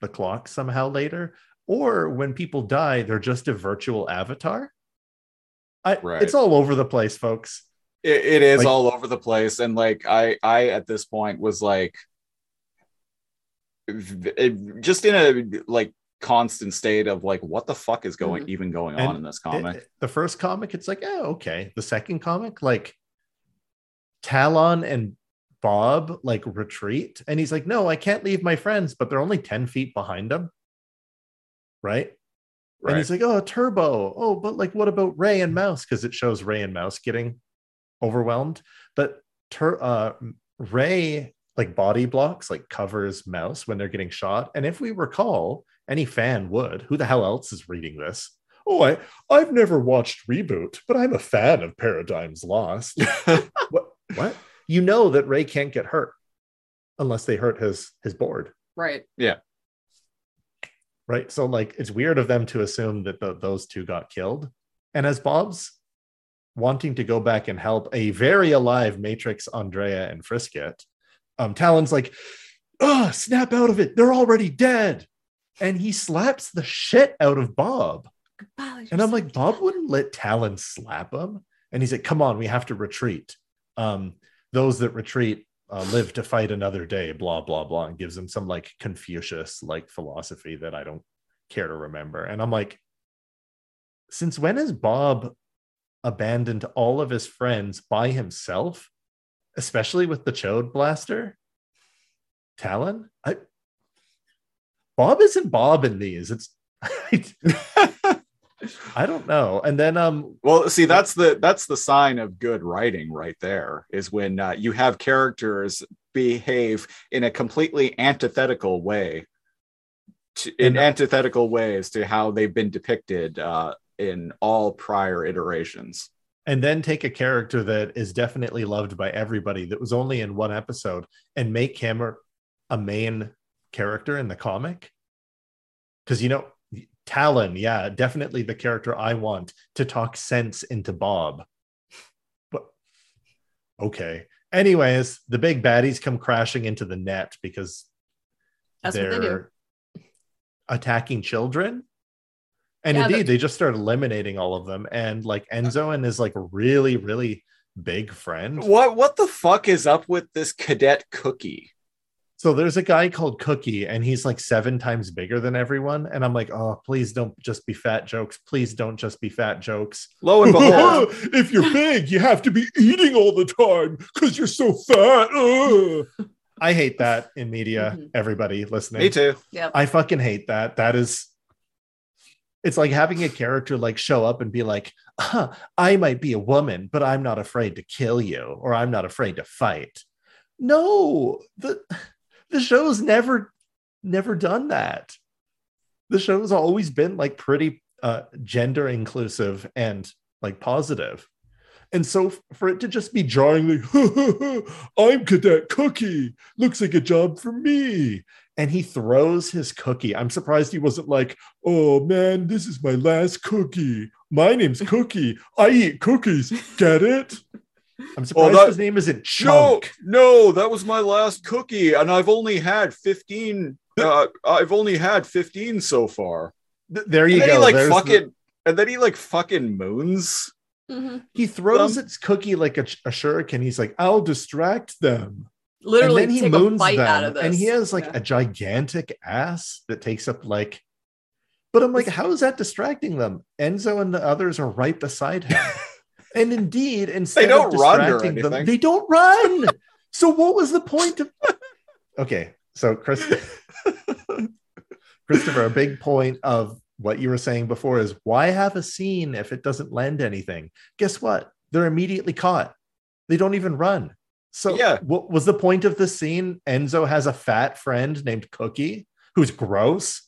the clock somehow later. Or when people die, they're just a virtual avatar. I, Right. It's all over the place, folks. it, it is Like- all over the place and like i i at this point was like it- just in a like constant state of like what the fuck is going Mhm. even going And on in this comic it- the first comic, it's like, oh, okay. The second comic, like Talon and Bob like retreat, and he's like, no, I can't leave my friends, but they're only 10 feet behind him. Right. And he's like, oh, Turbo. Oh, but like, what about Ray and Mouse? Because it shows Ray and Mouse getting overwhelmed. But Tur- uh, Ray, like, body blocks, like, covers Mouse when they're getting shot. And if we recall, any fan would. Who the hell else is reading this? Oh, I, I've never watched Reboot, but I'm a fan of Paradigms Lost. what? What? You know that Ray can't get hurt unless they hurt his his board Right. Yeah. Right? So like it's weird of them to assume that the, those two got killed. And as Bob's wanting to go back and help a very alive Matrix AndrAIa and Frisket, um, Talon's like, "Oh, snap out of it! They're already dead!" And he slaps the shit out of Bob. And I'm like, Bob wouldn't let Talon slap him. And he's like, come on, we have to retreat. Um, those that retreat uh, live to fight another day, blah, blah, blah, and gives him some like Confucius like philosophy that I don't care to remember. And I'm like, since when has Bob abandoned all of his friends by himself, especially with the Chode blaster? Talon? I Bob isn't Bob in these. It's I don't know. And then um Well, see, that's the that's the sign of good writing right there. Is when uh, you have characters behave in a completely antithetical way, to, in And- antithetical ways to how they've been depicted uh, in all prior iterations. and then take a character that is definitely loved by everybody that was only in one episode and make him a- a main character in the comic. Because you know, Talon, yeah, definitely the character I want to talk sense into Bob. But okay. Anyways, the big baddies come crashing into the net because That's what they do. they're attacking children. And Yeah, indeed, but- they just start eliminating all of them. And like Enzo and his like really, really big friend. What what the fuck is up with this cadet cookie? So there's a guy called Cookie, and he's like seven times bigger than everyone. And I'm like, oh, please don't just be fat jokes. Please don't just be fat jokes. Lo and behold, if you're big, you have to be eating all the time because you're so fat. Ugh. I hate that in media, Mhm. everybody listening. me too. Yeah, I fucking hate that. That is, it's like having a character like show up and be like, huh, I might be a woman, but I'm not afraid to kill you or I'm not afraid to fight. No, the the show's never never done that. The show's always been like pretty uh gender inclusive and like positive. And so for it to just be jarring like, I'm Cadet Cookie, looks like a job for me. And he throws his cookie. I'm surprised he wasn't like, oh man, this is my last cookie. My name's Cookie. I eat cookies. Get it? I'm surprised that- his name isn't Chunk. no, that was my last cookie, and I've only had 15. Uh, I've only had 15 so far. Th- There you And go. he like There's the- fucking, and then he like fucking moons. Mhm. he throws Um, its cookie like a, a shuriken. He's like, I'll distract them. Literally and then he take a moons bite them. out of this. And he has like Yeah. a gigantic ass that takes up like. But I'm like, how is that distracting them? Enzo and the others are right beside him. and indeed, instead don't of run or distracting them, they don't run. so what was the point of? Okay, so Chris, Christopher, a big point of what you were saying before is why have a scene if it doesn't lend anything? Guess what? They're immediately caught. They don't even run. So Yeah. what was the point of the scene? Enzo has a fat friend named Cookie who's gross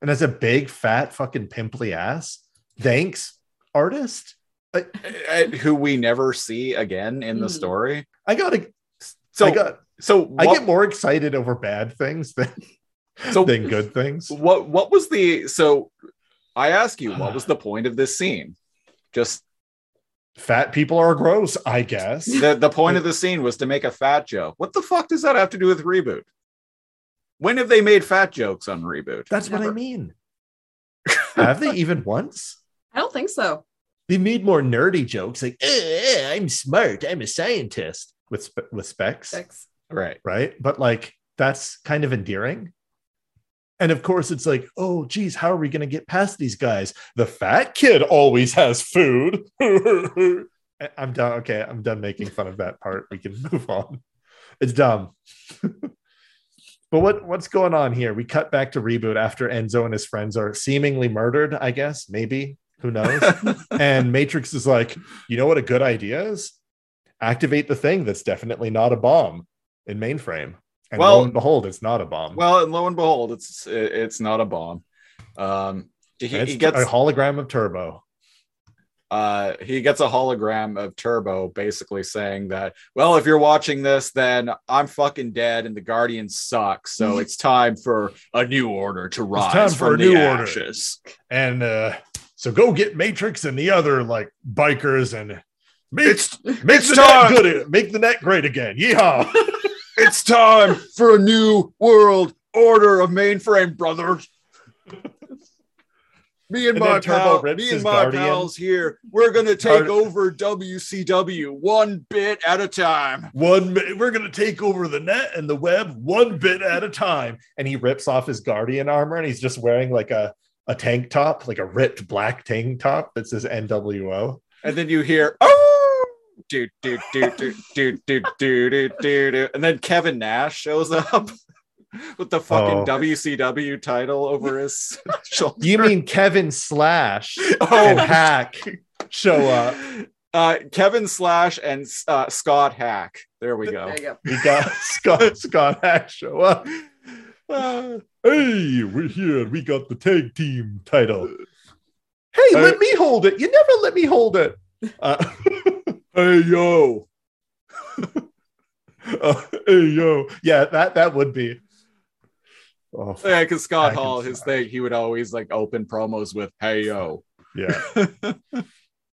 and has a big fat fucking pimply ass. Thanks, artist. I, who we never see again in the Mhm. story. I gotta So, I got so I get more excited over bad things than, so than good things. what what was the so? I ask you, what was the point of this scene? Just Fat people are gross, I guess. the the point of the scene was to make a fat joke. What the fuck does that have to do with reboot? When have they made fat jokes on reboot? That's what I mean. Have they even once? I don't think so. They made more nerdy jokes like, "Eh, I'm smart, I'm a scientist with spe- with specs, Six. Right. right? But like that's kind of endearing. And of course, it's like, oh, geez, how are we going to get past these guys? The fat kid always has food. I- I'm done. Okay, I'm done making fun of that part. We can move on. It's dumb. but what what's going on here? We cut back to reboot after Enzo and his friends are seemingly murdered. I guess maybe who knows. and Matrix is like, you know what a good idea is? Activate the thing that's definitely not a bomb in mainframe. And Well- lo and behold, it's not a bomb. Well, and lo and behold, it's it- it's not a bomb. Um, he, it's he gets a hologram of Turbo. uh he gets a hologram of Turbo basically saying that, well, if you're watching this, then I'm fucking dead and the Guardians suck. So it's time for a new order to rise time for from a new order. ashes. And uh, so go get Matrix and the other like bikers and make, It's make it's the time. net good, make the net great again. Yeehaw. it's time for a new world order of mainframe, brothers. Me and, And my Turbo pal, me and my Guardian. pals here, we're gonna take Guard- over WCW one bit at a time. one we're gonna take over the net and the web one bit at a time. And he rips off his guardian armor and he's just wearing like a, a tank top, like a ripped black tank top that says NWO. And then you hear, oh, do do do do do do do do do do, and then Kevin Nash shows up with the fucking Oh. WCW title over his shoulder. You mean Kevin Slash and oh, Hack show up? uh, Kevin Slash and uh, Scott Hack. There we go. There you go. We got Scott Scott Hack show up. Uh, hey, we're here. We got the tag team title. Hey, Uh, let me hold it. You never let me hold it. Uh, Hey yo, uh, hey yo, yeah, that that would be. Oh yeah, because Scott Hack and Hall, his thing, he would always like open promos with "Hey yo." yeah,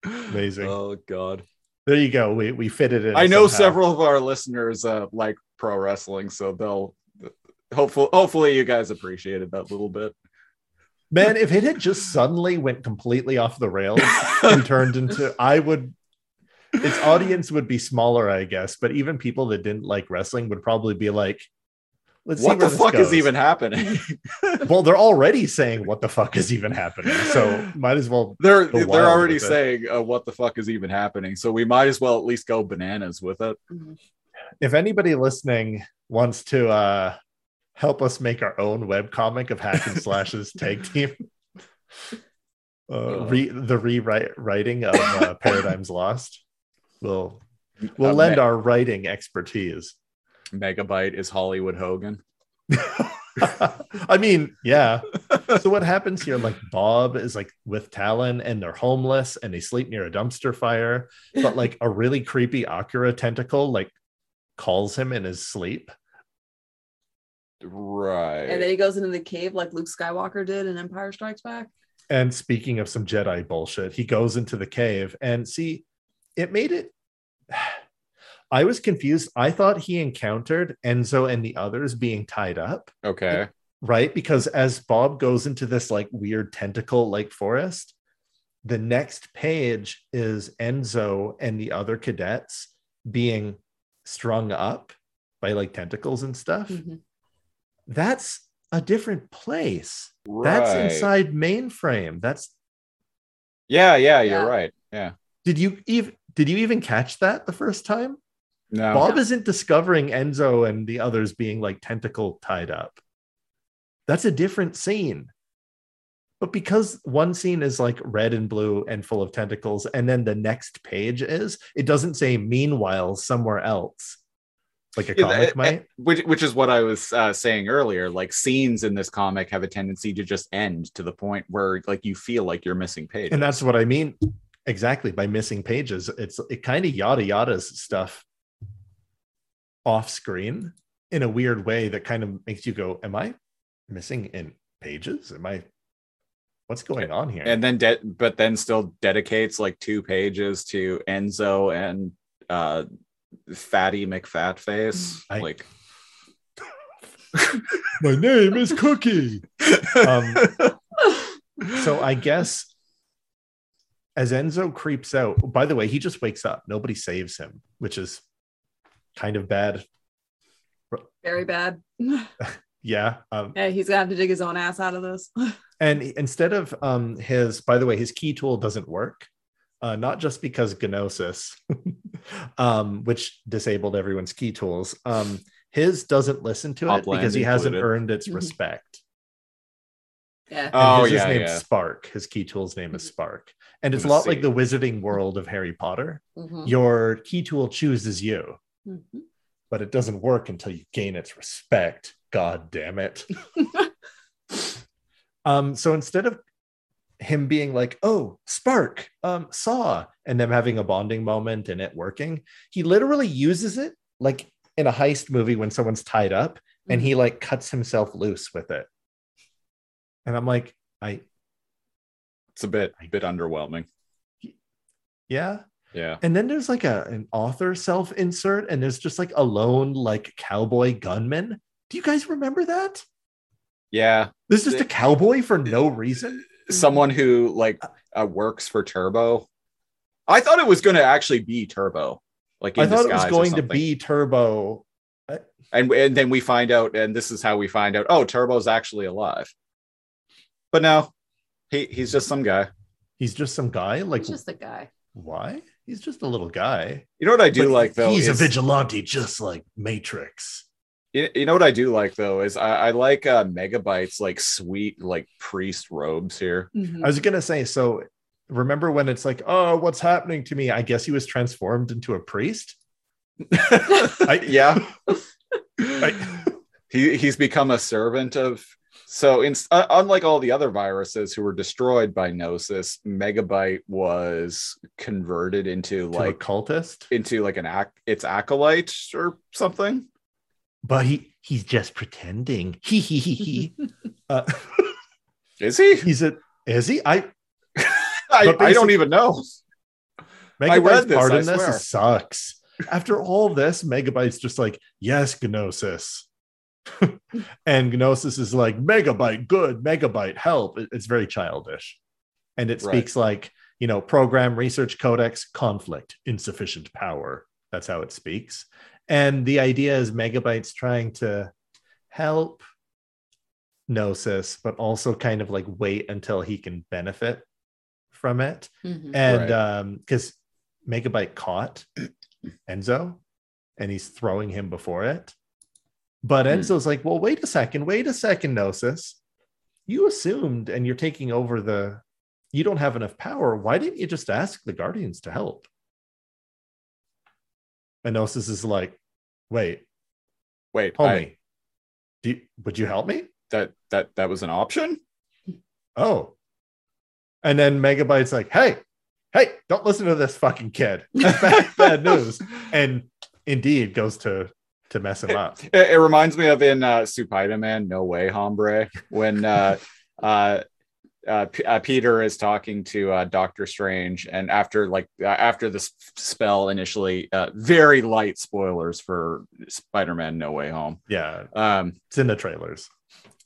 amazing. Oh god. there you go. We we fit it in. I know somehow. several of our listeners uh, like pro wrestling, so they'll hopefully hopefully you guys appreciated that little bit. Man, if it had just suddenly went completely off the rails and turned into, I would. Its audience would be smaller, I guess, but even people that didn't like wrestling would probably be like, let's what see the where this fuck is even happening? well, they're already saying what the fuck is even happening. So might as well. they're they're already saying uh, what the fuck is even happening. So we might as well at least go bananas with it. If anybody listening wants to uh help us make our own web comic of Hack and Slash's tag team, uh, re- the rewrite writing of uh, Paradigms Lost, we'll we'll Uh, lend me- our writing expertise. Megabyte is Hollywood Hogan. I mean, yeah. So what happens here? Like Bob is like with Talon and they're homeless and they sleep near a dumpster fire, but like a really creepy Akira tentacle like calls him in his sleep. Right. And then he goes into the cave like Luke Skywalker did in Empire Strikes Back. And speaking of some Jedi bullshit, he goes into the cave and see, it made it. I was confused. I thought he encountered Enzo and the others being tied up. okay. right? Because as Bob goes into this like weird tentacle like forest, the next page is Enzo and the other cadets being strung up by like tentacles and stuff. Mhm. That's a different place. That's inside mainframe. That's Yeah, yeah, you're Yeah. right. Yeah. did you even did you even catch that the first time? No. Bob isn't discovering Enzo and the others being like tentacle tied up. That's a different scene. But because one scene is like red and blue and full of tentacles, and then the next page is, it doesn't say meanwhile somewhere else. Like a Yeah, comic eh, might. which which is what I was uh, saying earlier. Like scenes in this comic have a tendency to just end to the point where like you feel like you're missing pages. And that's what I mean exactly by missing pages. It's it kind of yada yadas stuff off screen in a weird way that kind of makes you go, Am I missing in pages? Am I what's going on here? and then de- but then still dedicates like two pages to Enzo and uh Fatty McFatface. I- like my name is Cookie. Um, so I guess as Enzo creeps out, by the way, he just wakes up. Nobody saves him, which is kind of bad. Very bad. Yeah. Um, yeah, he's gonna have to dig his own ass out of this. and instead of um, his, by the way, his key tool doesn't work. Uh, not just because Gnosis, um, which disabled everyone's key tools, um, his doesn't listen to it because he hasn't earned its Mhm. respect. yeah. And Oh, his yeah, named yeah. Spark. His key tool's name is Mhm. Spark. And it's a With a lot like the wizarding world of Harry Potter. Mhm. Your key tool chooses you, Mhm. but it doesn't work until you gain its respect. God damn it. um, so instead of him being like, oh, Spark, um, saw, and them having a bonding moment and it working, he literally uses it like in a heist movie when someone's tied up and he like cuts himself loose with it. And I'm like, I it's a bit a bit underwhelming. yeah. Yeah. And then there's like a an author self insert, and there's just like a lone like cowboy gunman. Do you guys remember that? Yeah. This is just a cowboy for no reason. Someone who like uh, works for Turbo. I thought it was going to actually be Turbo. Like in I thought it was going to be Turbo. and and then we find out, and this is how we find out. Oh, Turbo's actually alive. But no, he he's just some guy. He's just some guy. Like He's just a guy. why? He's just a little guy. You know what I do But like though? He's is- a vigilante, just like Matrix. You, you know what I do like though is I, I like uh, Megabytes like sweet like priest robes here. Mhm. I was gonna say. So remember when it's like, oh, what's happening to me? I guess he was transformed into a priest. I, yeah, I- he he's become a servant of. So in, uh, unlike all the other viruses who were destroyed by Gnosis, Megabyte was converted into to a like cultist. into like an ac- its acolyte or something. But he he's just pretending. He he he he. uh, Is he? he's a is he? I I, I don't even know. Megabyte's this, part in this sucks. After all this, Megabyte's just like, yes, Gnosis. and Gnosis is like, Megabyte, good, Megabyte, help. It's very childish. And it Right. speaks like, you know, program research codex, conflict, insufficient power. That's how it speaks. And the idea is Megabyte's trying to help Gnosis, but also kind of like wait until he can benefit from it. Mhm. And Right. um because Megabyte caught Enzo and he's throwing him before it. But Hmm. Enzo's like, well, wait a second, wait a second, Gnosis. You assumed and you're taking over the you don't have enough power. Why didn't you just ask the Guardians to help? And Gnosis is like, wait, Wait, homie, I, do you, would you help me? that that that was an option. Oh. And then Megabyte's like, hey, hey, don't listen to this fucking kid. Bad, bad news. And indeed goes to to mess him up. It, it reminds me of in uh, Spider-Man, No Way, Hombre, when uh, uh, uh, P- uh, Peter is talking to uh, Doctor Strange, and after like uh, after the spell initially, uh, very light spoilers for Spider-Man, No Way Home. Yeah, Um, it's in the trailers.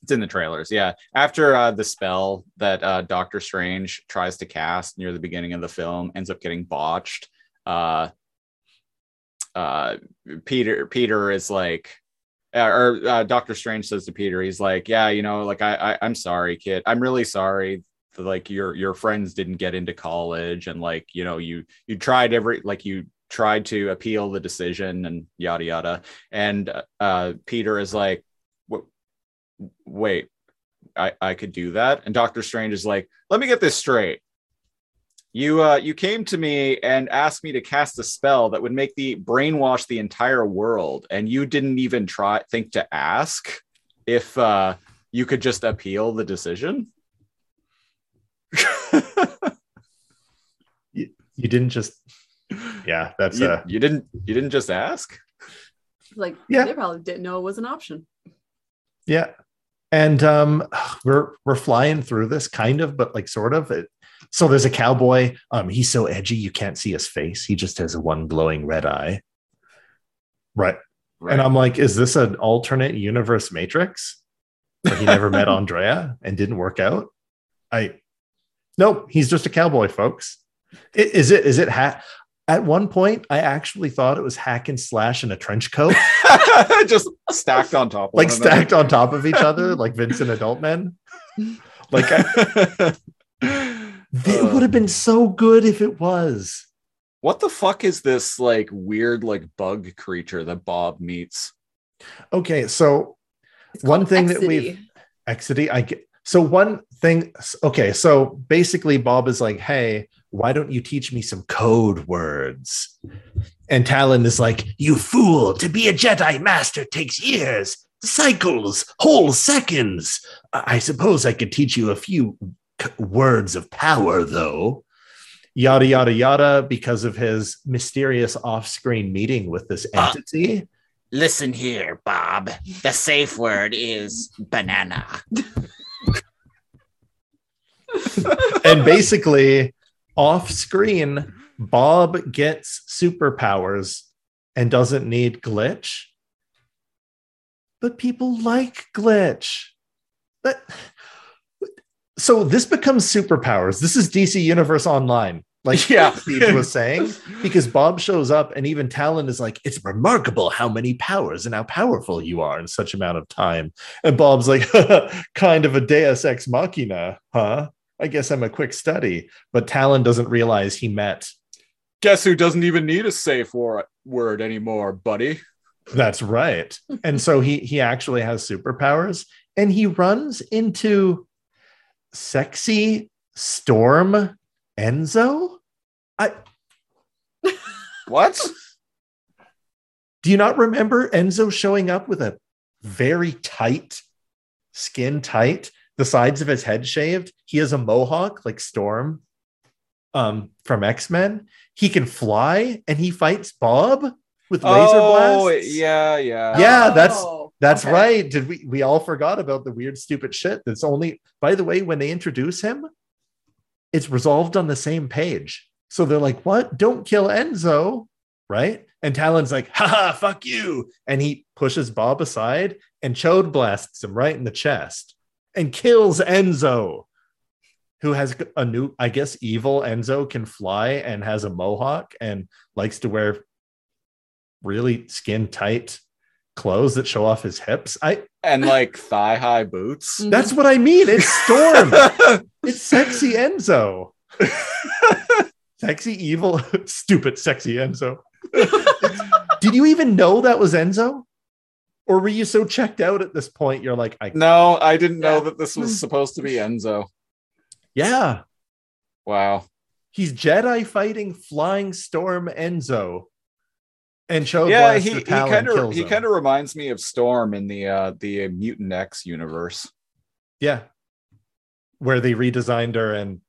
it's in the trailers, yeah. After uh, the spell that uh, Doctor Strange tries to cast near the beginning of the film ends up getting botched. Uh, uh, Peter Peter is like, or uh, Doctor Strange says to Peter, he's like, yeah, you know, like I, I I'm sorry, kid. I'm really sorry. Like your your friends didn't get into college, and like you know you you tried every like you tried to appeal the decision and yada yada. And uh, Peter is like? Wait, I I could do that. And Doctor Strange is like, let me get this straight. You uh you came to me and asked me to cast a spell that would make the brainwash the entire world, and you didn't even try think to ask if uh you could just appeal the decision. You didn't just Yeah, that's you, uh you didn't you didn't just ask? Like Yeah. they probably didn't know it was an option. yeah. And um we're we're flying through this kind of, but like sort of. It, so there's a cowboy. Um, he's so edgy you can't see his face. He just has one glowing red eye. Right. And I'm like, is this an alternate universe matrix? Where he never met AndrAIa and didn't work out? I nope, he's just a cowboy, folks. Is it is it ha- at one point I actually thought it was hack and slash in a trench coat, just stacked on top of like stacked on top of each other, like Vincent Adultman. Like I, it would have been so good if it was. what the fuck is this like weird like bug creature that Bob meets? Okay, so It's One called thing that we've- Exidy, I get so one thing. Okay, so basically, Bob is like, "Hey, why don't you teach me some code words?" And Talon is like, "You fool! To be a Jedi Master takes years, cycles, whole seconds. I I suppose I could teach you a few c- words of power, though." Yada yada yada, because of his mysterious off-screen meeting with this Ah. entity. Listen here, Bob. The safe word is banana. and basically off screen bob gets superpowers and doesn't need glitch but people like glitch but so this becomes superpowers this is dc universe online like Yeah. Steve was saying because bob shows up and even talon is like it's remarkable how many powers and how powerful you are in such amount of time and bob's like kind of a deus ex machina huh I guess I'm a quick study, but Talon doesn't realize he met. Guess who doesn't even need a safe wor- word anymore, buddy? That's right. and so he he actually has superpowers and he runs into sexy Storm Enzo. I What? do you not remember Enzo showing up with a very tight skin tight, the sides of his head shaved. He has a mohawk like Storm um from X-Men. He can fly and he fights Bob with laser blasts. oh, blasts. yeah, yeah. Yeah, that's- Oh, That's okay. right. Did we we all forgot about the weird stupid shit that's only by the way when they introduce him it's resolved on the same page. So they're like, "What? Don't kill Enzo." Right? And Talon's like, "Haha, fuck you." And he pushes Bob aside and chode blasts him right in the chest and kills Enzo. Who has a new I guess evil Enzo can fly and has a mohawk and likes to wear really skin tight clothes that show off his hips. I and like thigh high boots. Mm. that's what I mean. It's Storm. it's sexy Enzo. sexy evil stupid sexy Enzo. Did you even know that was Enzo? Or were you so checked out at this point you're like I no, I didn't know that this was supposed to be Enzo. yeah, Wow. he's Jedi fighting flying storm Enzo. And Chode yeah, he, he kind of he kind of reminds me of Storm in the uh the Mutant X universe. yeah. Where they redesigned her and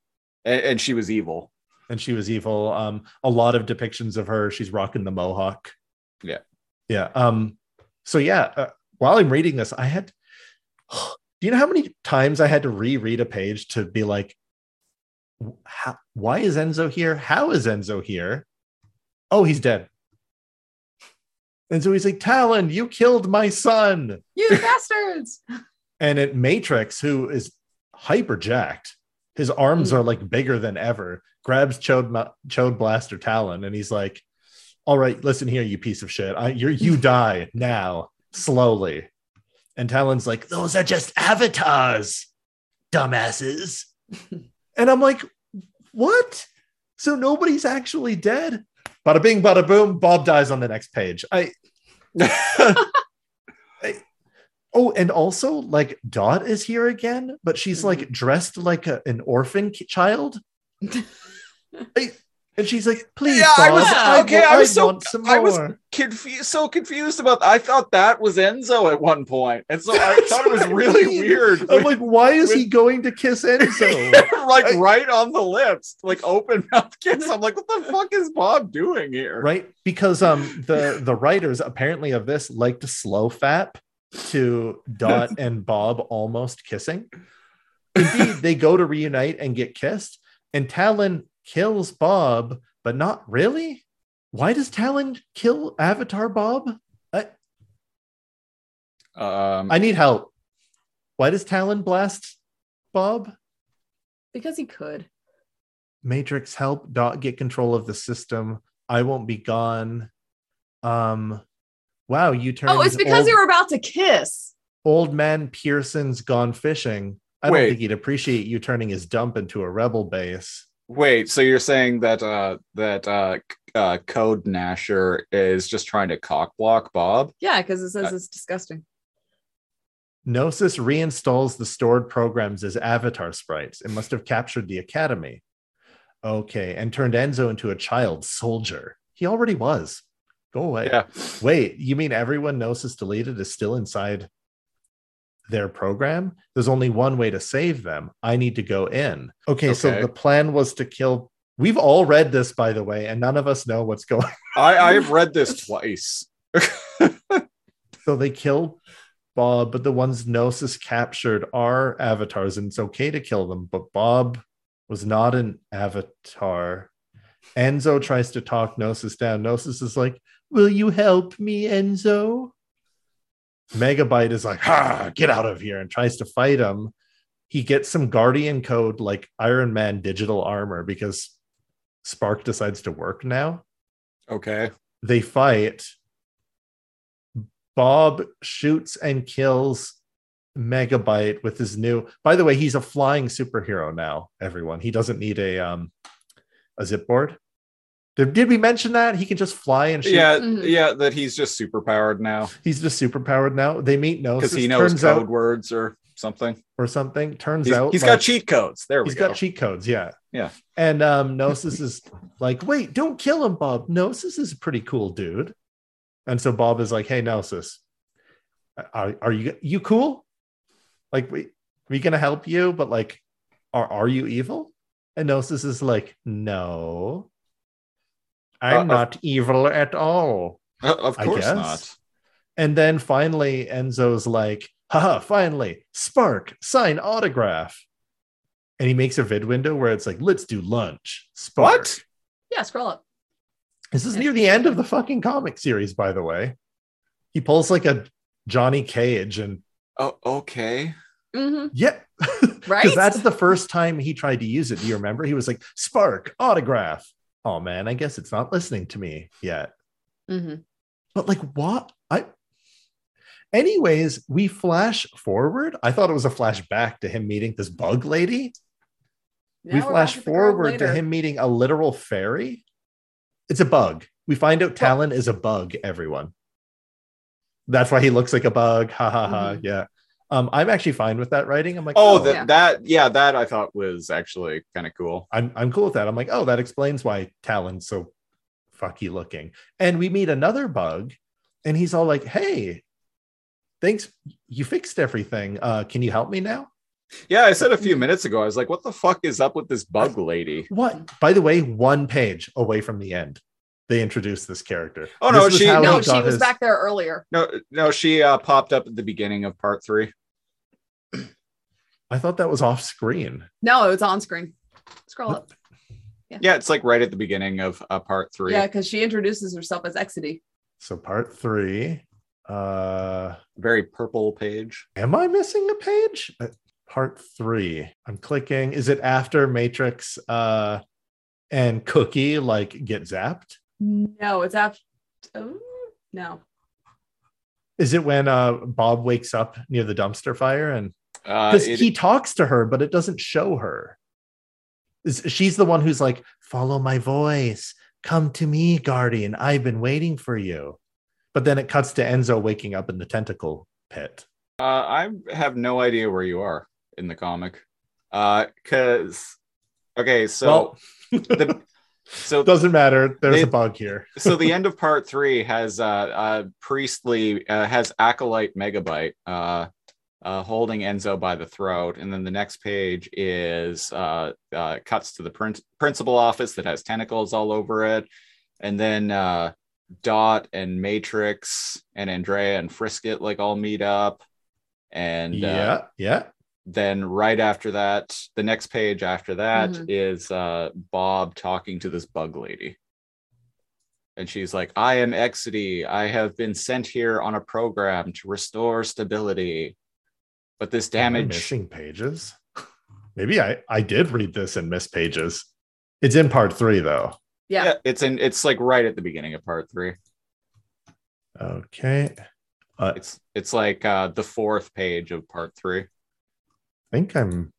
And, and she was evil. and she was evil. Um, a lot of depictions of her. She's rocking the mohawk. Yeah. yeah. Um, so yeah, uh, while I'm reading this, I had. Do you know how many times I had to reread a page to be like, how, why is Enzo here? How is Enzo here? Oh, he's dead. And so he's like, Talon, you killed my son. You bastards. And at Matrix, who is hyper jacked, his arms Mm. are like bigger than ever, grabs Chode, Ma- Chode Blaster Talon and he's like, All right, listen here, you piece of shit. I, you're, you die now, slowly. And Talon's like, Those are just avatars, dumbasses. and I'm like, What? So nobody's actually dead? Bada bing, bada boom. Bob dies on the next page. I, Oh, and also like Dot is here again, but she's like mm-hmm. dressed like a, an orphan child. I- and she's like, "Please, Yeah, I was- I, okay, wa- I was I so- I was- more." confused so confused about I thought that was Enzo at one. And so I thought it was what I really mean. weird. I'm like, why is with- he going to kiss Enzo? like I- right on the lips, like open mouth kiss. I'm like, what the fuck is Bob doing here? right? Because um the the writers apparently of this like to slow fap to Dot and Bob almost kissing. Indeed, they go to reunite and get kissed, and Talon kills Bob, but not really. Why does Talon kill Avatar Bob? I, Um, I need help. Why does Talon blast Bob? Because he could. Matrix help Dot get control of the system. I won't be gone. Um, wow, you turned. Oh, it's because old, they were about to kiss. old man Pearson's gone fishing. I don't think he'd appreciate you turning his dump into a rebel base. Wait, so you're saying that uh that uh, uh Code Nasher is just trying to cockblock Bob? Yeah, because it says Uh, it's disgusting. Gnosis reinstalls the stored programs as avatar sprites. It must have captured the academy. Okay, and turned Enzo into a child soldier. He already was. Go away. Yeah. Wait, you mean everyone Gnosis deleted is still inside their program? There's only one way to save them. I need to go in. Okay, so the plan was to kill. We've all read this, by the way, and none of us know what's going on. I I've read this twice. So they kill Bob, but the ones Gnosis captured are avatars, and it's okay to kill them. But Bob was not an avatar. Enzo tries to talk Gnosis down. Gnosis is like, Will you help me, Enzo? Megabyte is like, ha, get out of here, and tries to fight him. He gets some Guardian code like Iron Man digital armor because Spark decides to work now Okay. they fight. Bob shoots and kills Megabyte with his new. By the way, he's a flying superhero now. Everyone, he doesn't need a um a zip board. Did, did we mention that he can just fly and shoot? Yeah, Mhm. yeah, that he's just super powered now he's just super powered now. They meet no because he knows turns code out words or something. or something. Turns He's, out he's like- got cheat codes. There we He's go. He's got cheat codes, yeah. Yeah. And um Gnosis is like, wait, don't kill him, Bob. Gnosis is a pretty cool dude. And so Bob is like, hey, Gnosis, are, are you you cool? Like, we we gonna help you, but like, are are you evil? And Gnosis is like, no. I'm Uh, of- not evil at all. Uh, of I course guess. not. And then finally, Enzo's like, haha, finally, Spark, sign autograph. And he makes a vid window where it's like, let's do lunch. Spark. What? Yeah, scroll up. This is near the end of the fucking comic series, by the way. He pulls like a Johnny Cage and Oh, okay. hmm yeah. Right? Because that's the first time he tried to use it. Do you remember? He was like, Spark, autograph. Oh man, I guess it's not listening to me yet. hmm But like what? I Anyways, we flash forward. I thought it was a flashback to him meeting this bug lady. Now we flash back at the girl forward to him meeting a literal fairy. It's a bug. We find out Talon is a bug, everyone. That's why he looks like a bug. Ha ha ha. Mhm. Yeah. Um, I'm actually fine with that writing. I'm like, Oh, oh, that yeah. that yeah, that I thought was actually kind of cool. I'm I'm cool with that. I'm like, oh, that explains why Talon's so fucky looking. And we meet another bug, and he's all like, hey, thanks, you fixed everything. Uh, can you help me now? Yeah, I said a few minutes ago, I was like, what the fuck is up with this bug lady? What? By the way, one page away from the end, they introduced this character. Oh, no, This she- No, she was his- back there earlier. No, no, she uh, popped up at the beginning of part three. I thought that was off screen. No, it was on screen. Scroll up. Yeah, it's like right at the beginning of uh, part three. Yeah, because she introduces herself as Exidy. So part three. Uh, Very purple page. am I missing a page? Uh, Part three. I'm clicking. Is it after Matrix uh, and Cookie like get zapped? No, it's after. Oh, no. Is it when uh, Bob wakes up near the dumpster fire and Uh, because it- he talks to her, but it doesn't show her. She's the one who's like, "Follow my voice, come to me, guardian. I've been waiting for you." But then it cuts to Enzo waking up in the tentacle pit. uh, I have no idea where you are in the comic. Uh, cause okay, so well, the so doesn't matter. There's They- a bug here. so the end of part three has uh, uh priestly uh, has acolyte megabyte uh uh holding enzo by the throat and then the next page is uh, uh cuts to the prin- principal office that has tentacles all over it and then uh dot and matrix and andrea and frisket like all meet up and uh, yeah, yeah. Then right after that the next page after that Mhm. is uh bob talking to this bug lady and she's like i am exidy i have been sent here on a program to restore stability but this Am damage missing pages. Maybe I I did read this and miss pages. It's in part three though. Yeah. yeah it's in it's like right at the beginning of part three Okay. Uh, it's it's like uh the fourth page of part three I think I'm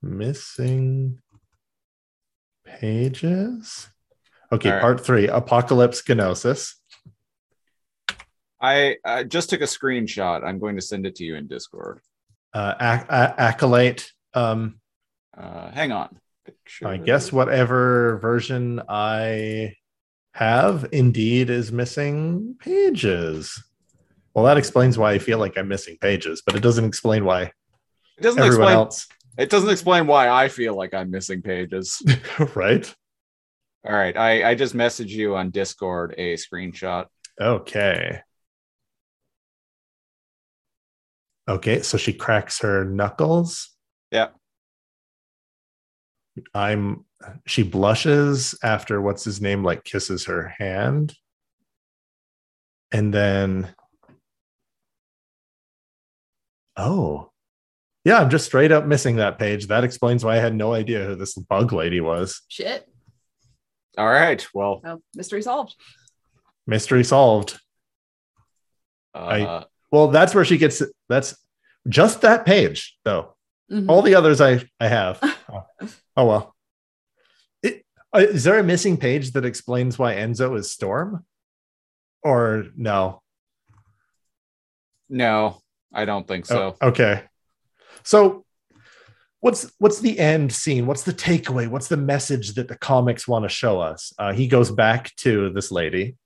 missing pages. Okay, right. part three Apocalypse Gnosis. i uh, just took a screenshot i'm going to send it to you in discord Uh, ac- a- Acolyte. Um, uh hang on I guess whatever version I have indeed is missing pages. Well, that explains why I feel like I'm missing pages, but it doesn't explain why it doesn't everyone explain else, It doesn't explain why I feel like I'm missing pages. right? All right, I, I just messaged you on Discord a screenshot. Okay. Okay, so she cracks her knuckles. Yeah. I'm she blushes after what's his name like kisses her hand. And then Oh. Yeah, I'm just straight up missing that page. That explains why I had no idea who this bug lady was. Shit. All right, well, Oh, mystery solved. Mystery solved. uh, I- Well, that's where she gets that's just that page though. Mhm. All the others I I have. oh, oh, well. It, uh, is there a missing page that explains why Enzo is Storm? Or no? no, I don't think so. Oh, okay. So what's what's the end scene? What's the takeaway? What's the message that the comics want to show us? Uh, he goes back to this lady,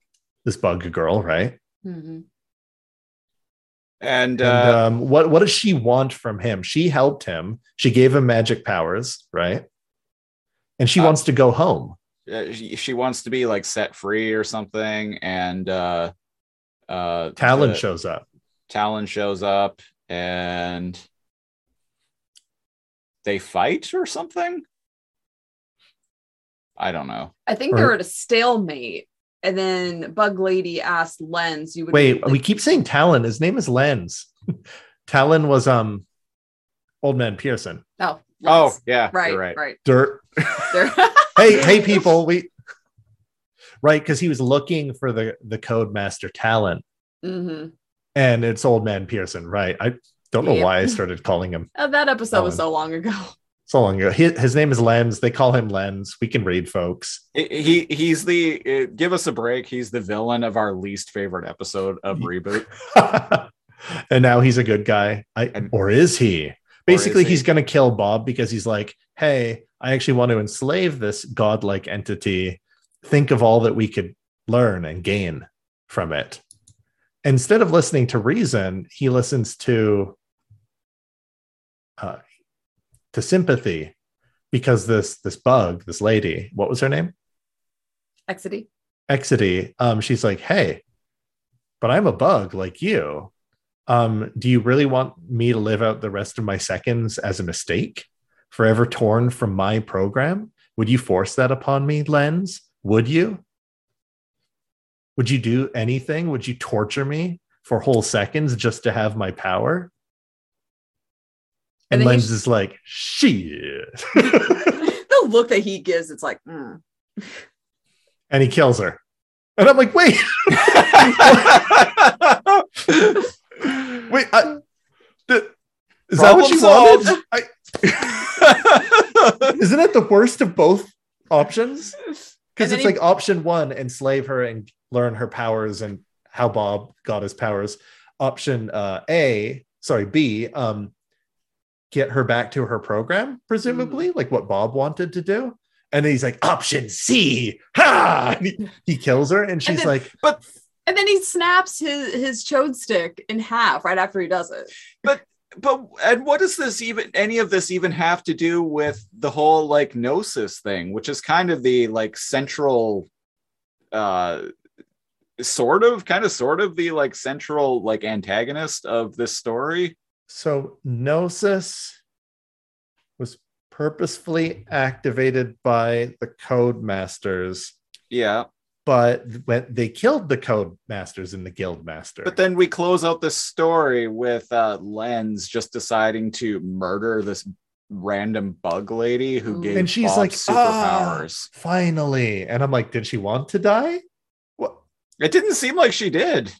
this bug girl, right? Mhm. And, And uh, um, what what does she want from him? She helped him. She gave him magic powers, right? And she Uh, wants to go home. uh, she, she wants to be like set free or something. And uh, uh, Talon the- shows up. Talon shows up and they fight or something. I don't know. I think Or- they were at a stalemate. And then Bug Lady asked Lens, you would Wait, like- we keep saying Talon. His name is Lens. Talon was um old man Pearson. oh, Oh, yeah, right, right, right. Dirt. There- hey, hey, people. We right because he was looking for the the code master Talon. Mhm. and it's old man Pearson, right? I don't know Yep. why I started calling him Oh, that episode was so long ago. so long ago. His, his name is Lens. They call him Lens. We can read, folks. He he's the uh, give us a break. He's the villain of our least favorite episode of reboot. and now he's a good guy. I, And- or is he? Basically, he? he's going to kill Bob because he's like, hey, I actually want to enslave this godlike entity. Think of all that we could learn and gain from it. Instead of listening to reason, he listens to uh, to sympathy because this this bug, this lady, what was her name? Exidy. Exidy, um, she's like, hey, but I'm a bug like you. Um, do you really want me to live out the rest of my seconds as a mistake, forever torn from my program? Would you force that upon me, Lens? Would you? Would you do anything? Would you torture me for whole seconds just to have my power? And, And Lens is like, shit. the look that he gives, it's like, mm. and he kills her. And I'm like, wait, wait, I, th- is that what Problem you wanted? I, isn't it the worst of both options? Because it's he- like option one, enslave her and learn her powers and how Bob got his powers. Option uh, A, sorry, B, um, get her back to her program, presumably, like what Bob wanted to do. And then he's like, option C, ha! He, he kills her, and she's then- like, but. and then he snaps his his chode stick in half right after he does it. But but and what does this even any of this even have to do with the whole like gnosis thing which is kind of the like central uh sort of kind of sort of the like central like antagonist of this story So Gnosis was purposefully activated by the Code Masters, yeah but when they killed the Code Masters and the Guild Master. but then we close out the story with uh lens just deciding to murder this random bug lady who gave and she's Bob like, ah, superpowers finally. And I'm like, did she want to die? What? it didn't seem like she did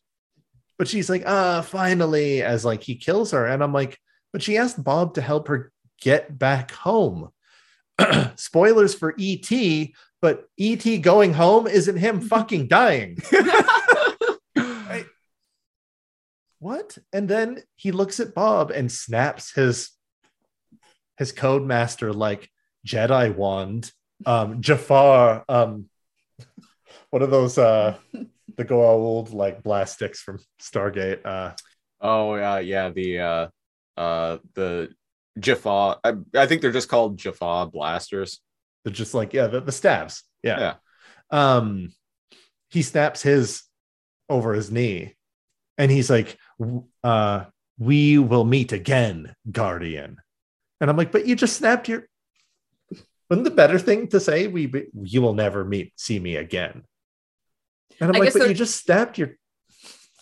But she's like, ah, finally, as like he kills her. And I'm like, but she asked Bob to help her get back home. Spoilers for ET, but ET going home isn't him fucking dying. what and then he looks at bob and snaps his his code master like jedi wand um jafar um what are those uh the go old like blast sticks from stargate uh Oh yeah, yeah. The uh, uh, the Jaffa. I, I think they're just called Jaffa blasters. they're just like yeah the, the stabs yeah. Yeah. um he snaps his over his knee and he's like uh we will meet again guardian and i'm like but you just snapped your wouldn't the better thing to say we be- you will never meet see me again and i'm I like guess but you just snapped your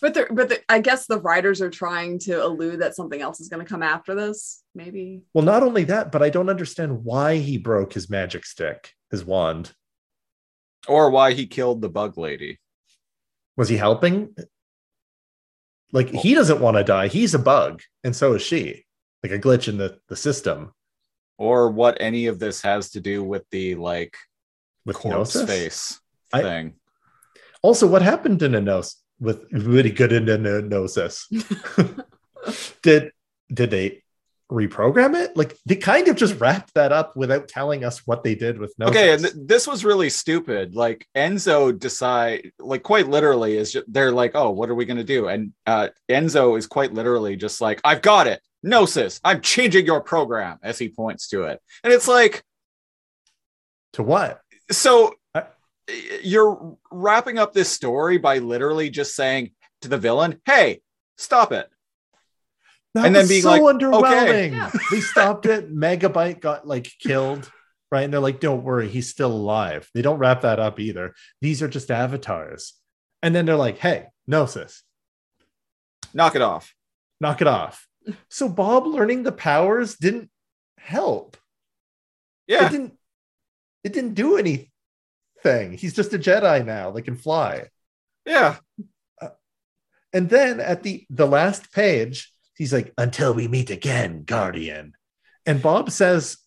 But the, but the, I guess the writers are trying to allude that something else is going to come after this. Maybe. well not only that but i don't understand why he broke his magic stick his wand Or why he killed the bug lady. was he helping like he doesn't want to die he's a bug and so is she like a glitch in the the system Or what any of this has to do with the like with corpse Gnosis? face I- thing. Also what happened in a nose with really good in a gnosis did did they reprogram it like they kind of just wrapped that up without telling us what they did with gnosis Okay, and th- this was really stupid. Like Enzo decide, like quite literally, is just, they're like, "Oh, what are we gonna do?" And uh, Enzo is quite literally just like, "I've got it, Gnosis. I'm changing your program." As he points to it, and it's like, to what so I- you're wrapping up this story by literally just saying to the villain, "Hey, stop it." That And then being so like, underwhelming. okay. Yeah. they stopped it. Megabyte got like killed, right? And they're like, "Don't worry, he's still alive." They don't wrap that up either. These are just avatars. And then they're like, "Hey, Gnosis, Knock it off. knock it off." So Bob learning the powers didn't help. Yeah, it didn't. It didn't do anything. He's just a Jedi now. They can fly. yeah. And then at the the last page, he's like, "Until we meet again, Guardian." And Bob says,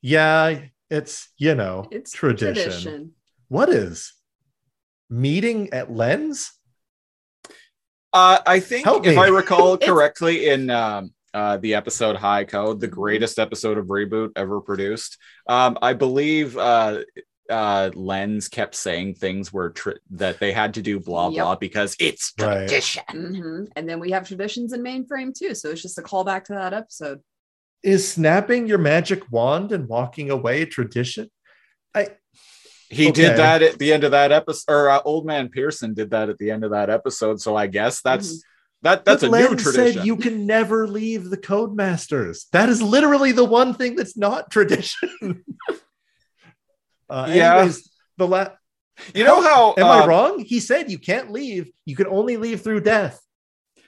"Yeah, it's you know It's tradition. tradition. What is meeting at Lens? Uh, I think Help if me. I recall correctly, in um, uh, the episode High Code, the greatest episode of reboot ever produced, um, I believe uh, uh, Lens kept saying things were tr- that they had to do blah Yep. blah because It's Right. tradition. Mhm. And then we have traditions in mainframe too. So it's just a callback to that episode. Is snapping your magic wand and walking away a tradition? I he Okay. did that at the end of that episode. Or uh, Old Man Pearson did that at the end of that episode. So I guess that's that that's But a new tradition. Said you can never leave the Codemasters. That is literally the one thing that's not tradition. uh, Yeah. Anyways, the la- You know how? Am uh, I wrong? He said you can't leave. You can only leave through death.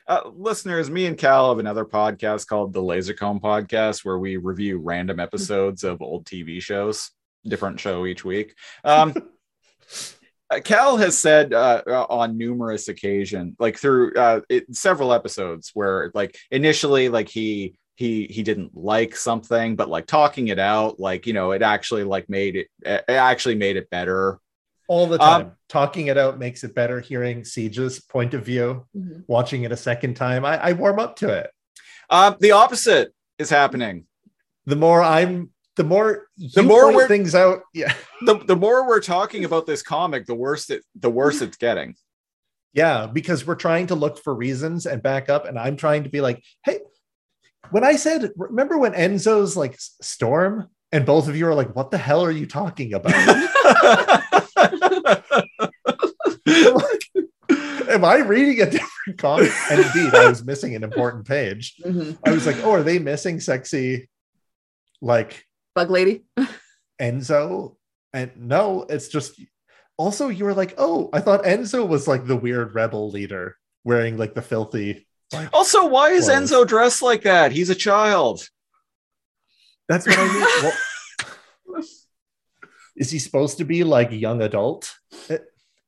Uh, listeners, me and Cal have another podcast called the Lazorcomb Podcast, where we review random episodes of old TV shows, different show each week. Um, uh, Cal has said uh, uh, on numerous occasions, like through uh, it, several episodes, where like initially, like he he he didn't like something, but like talking it out, like you know, it actually like made it, it actually made it better. All the Um, time. Talking it out makes it better. Hearing Siege's point of view, Mhm. watching it a second time, I, I warm up to it. Um, the opposite is happening. The more I'm, the more you more point we're- things out. Yeah, the, the more we're talking about this comic, the worse it the worse it's getting. yeah, because we're trying to look for reasons and back up, and I'm trying to be like, hey, when I said, remember when Enzo's like storm, and both of you are like, what the hell are you talking about? Like, Am I reading a different comic? And indeed, I was missing an important page. Mhm. I was like, oh, are they missing sexy like Bug lady. Enzo? And no, it's just also you were like, oh, I thought Enzo was like the weird rebel leader wearing like the filthy. Like, Also, why is Close. Enzo dressed like that? He's a child. that's what I mean. Well, is he supposed to be like young adult? Eh,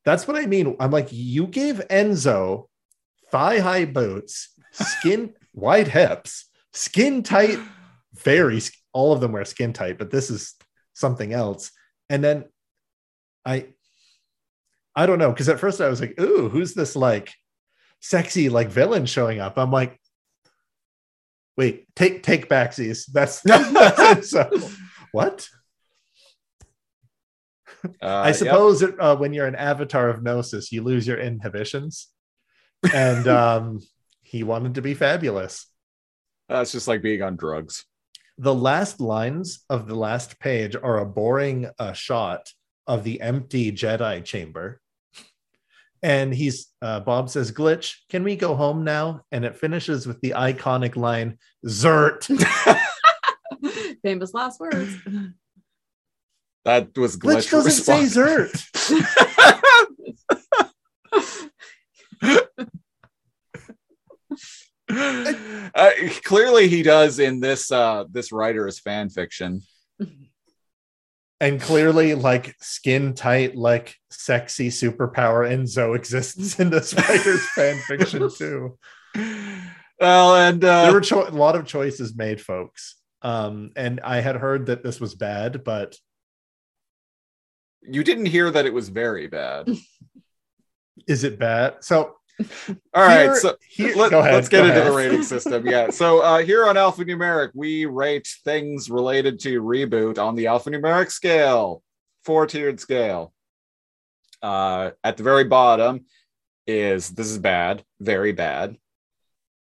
that's what I mean. I'm like, you gave Enzo thigh high boots, skin wide hips, skin tight, very all of them wear skin tight, but this is something else. And then I I don't know, because at first I was like, ooh, who's this like sexy like villain showing up? I'm like, wait, take take backsies. That's, that's Enzo. What? Uh, I yep. suppose it, uh, when you're an avatar of Gnosis, you lose your inhibitions. And um, he wanted to be fabulous. that's just like being on drugs. The last lines of the last page are a boring uh, shot of the empty Jedi chamber. And he's uh, Bob says, "Glitch, can we go home now?" And it finishes with the iconic line, "Zert." Famous last words. That was glitch. Glitch doesn't say response. Zert. uh, clearly, he does in this uh, this writer's fan fiction. And clearly like skin tight like sexy superpower enzo exists in this writer's fan fiction too. Well, and uh, there were cho- a lot of choices made folks. Um and i had heard that this was bad but you didn't hear that it was very bad. is it bad? So All right, here- so here- let, us get into ahead. the rating system. Yeah. So uh, here on Alphanumeric, we rate things related to reboot on the alphanumeric scale, four tiered scale. Uh, at the very bottom is this is bad, very bad.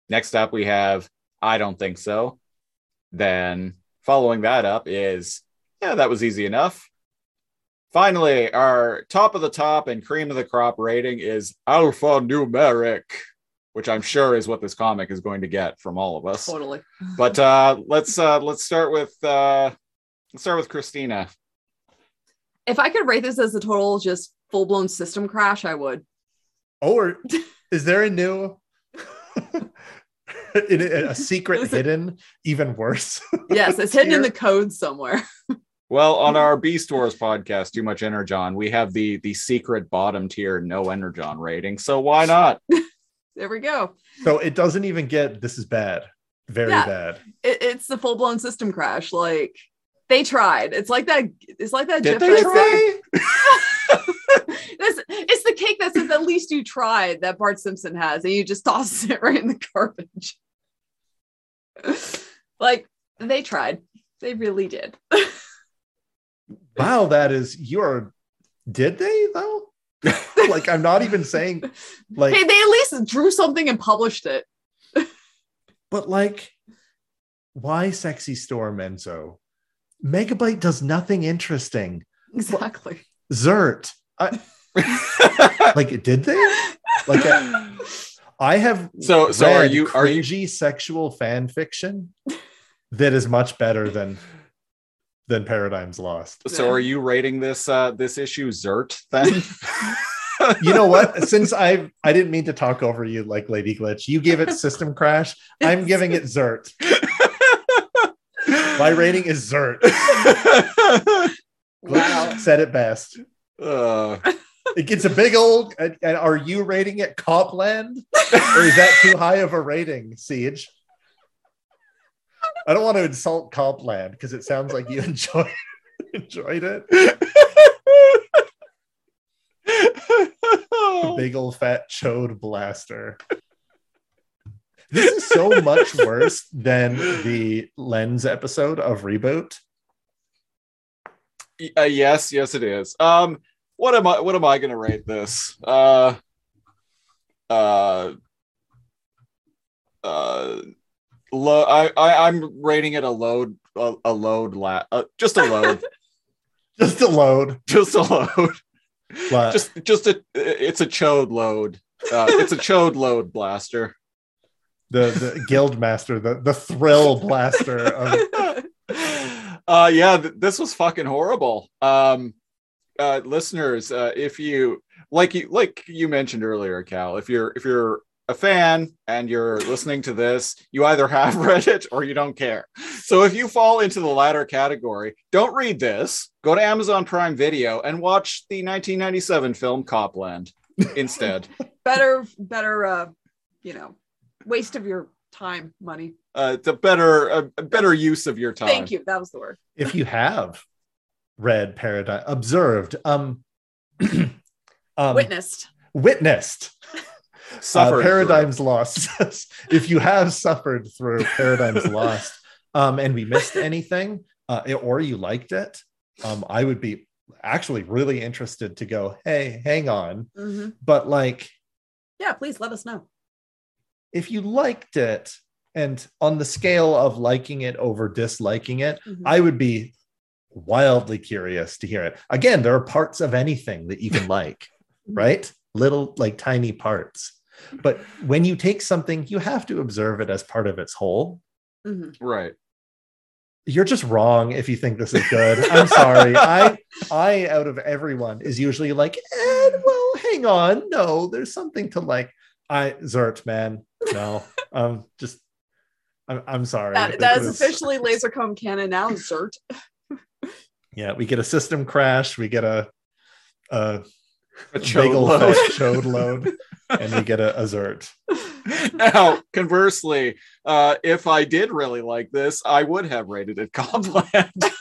Next up, we have I don't think so. Then following that up is yeah, that was easy enough. Finally, our top of the top and cream of the crop rating is alphanumeric, which I'm sure is what this comic is going to get from all of us. totally. But uh, let's uh, let's start with uh, let's start with Christina. If I could rate this as a total just full blown system crash, I would. or is there a new a, a secret hidden even worse Yes, it's hidden in the code somewhere. Well, on our Beast Wars podcast, Too Much Energon, we have the the secret bottom tier no Energon rating. So why not? there we go. So it doesn't even get this is bad. Very Yeah. bad. It, it's the full blown system crash. Like they tried. It's like that. It's like that. Did GIF they that I sent- It's, it's the cake that says at least you tried that Bart Simpson has, and you just toss it right in the garbage. like they tried. They really did. Wow, that is you're did they though? like I'm not even saying like hey, they at least drew something and published it. but like why sexy storm Enzo? Megabyte does nothing interesting. Exactly. Zert. I, like did they? Like uh, I have so so are you are you cringy sexual fan fiction that is much better than than Paradigms Lost. so are you rating this uh this issue Zert then? You know what? Since I I didn't mean to talk over you like Lady Glitch, you gave it System Crash. I'm giving it Zert. My rating is Zert. Glitch Wow. said it best. Uh, It gets a big old. And, and are you rating it Copland, or is that too high of a rating, Siege? I don't want to insult Copland because it sounds like you enjoy enjoyed it. Big old fat chode blaster. This is so much worse than the lens episode of Reboot. uh, yes, yes, it is. Um, what am I? What am I going to rate this? Uh, uh, uh, low. I, I I'm rating it a load. A, a load. La- uh, just a load. Just a load. just a load. But Just just a. It's a chode load. Uh, it's a chode load blaster. the, the guild master, the, the thrill blaster of uh yeah th- this was fucking horrible um uh listeners uh if you like you like you mentioned earlier cal if you're if you're a fan and you're listening to this you either have read it or you don't care so if you fall into the latter category don't read this go to amazon prime video and watch the 1997 film copland instead better, better. Uh, you know, waste of your time, money. uh it's a better a, a better use of your time Thank you. That was the word. if you have read Paradigm, observed, um, um Witnessed. witnessed Suffered uh, through. Paradigms Lost. if you have suffered through Paradigms Lost, um, and we missed anything, uh, or you liked it, um, I would be actually really interested to go, hey, hang on. Mhm. But like, Yeah, please let us know. if you liked it, and on the scale of liking it over disliking it, Mhm. I would be wildly curious to hear it. Again, there are parts of anything that you can like, right? Little, like tiny parts. But when you take something, you have to observe it as part of its whole. Mhm. right You're just wrong if you think this is good. I'm sorry. I, I, out of everyone, is usually like, eh, well, hang on. No, there's something to like. I, Zert, man. No, um, just, I'm, I'm sorry. That, that is was- officially Lazorcomb canon now. Zert. Yeah, we get a system crash. We get a, a a big old load. chode load, and we get a, a Zert. now, conversely, uh, if I did really like this, I would have rated it Copland.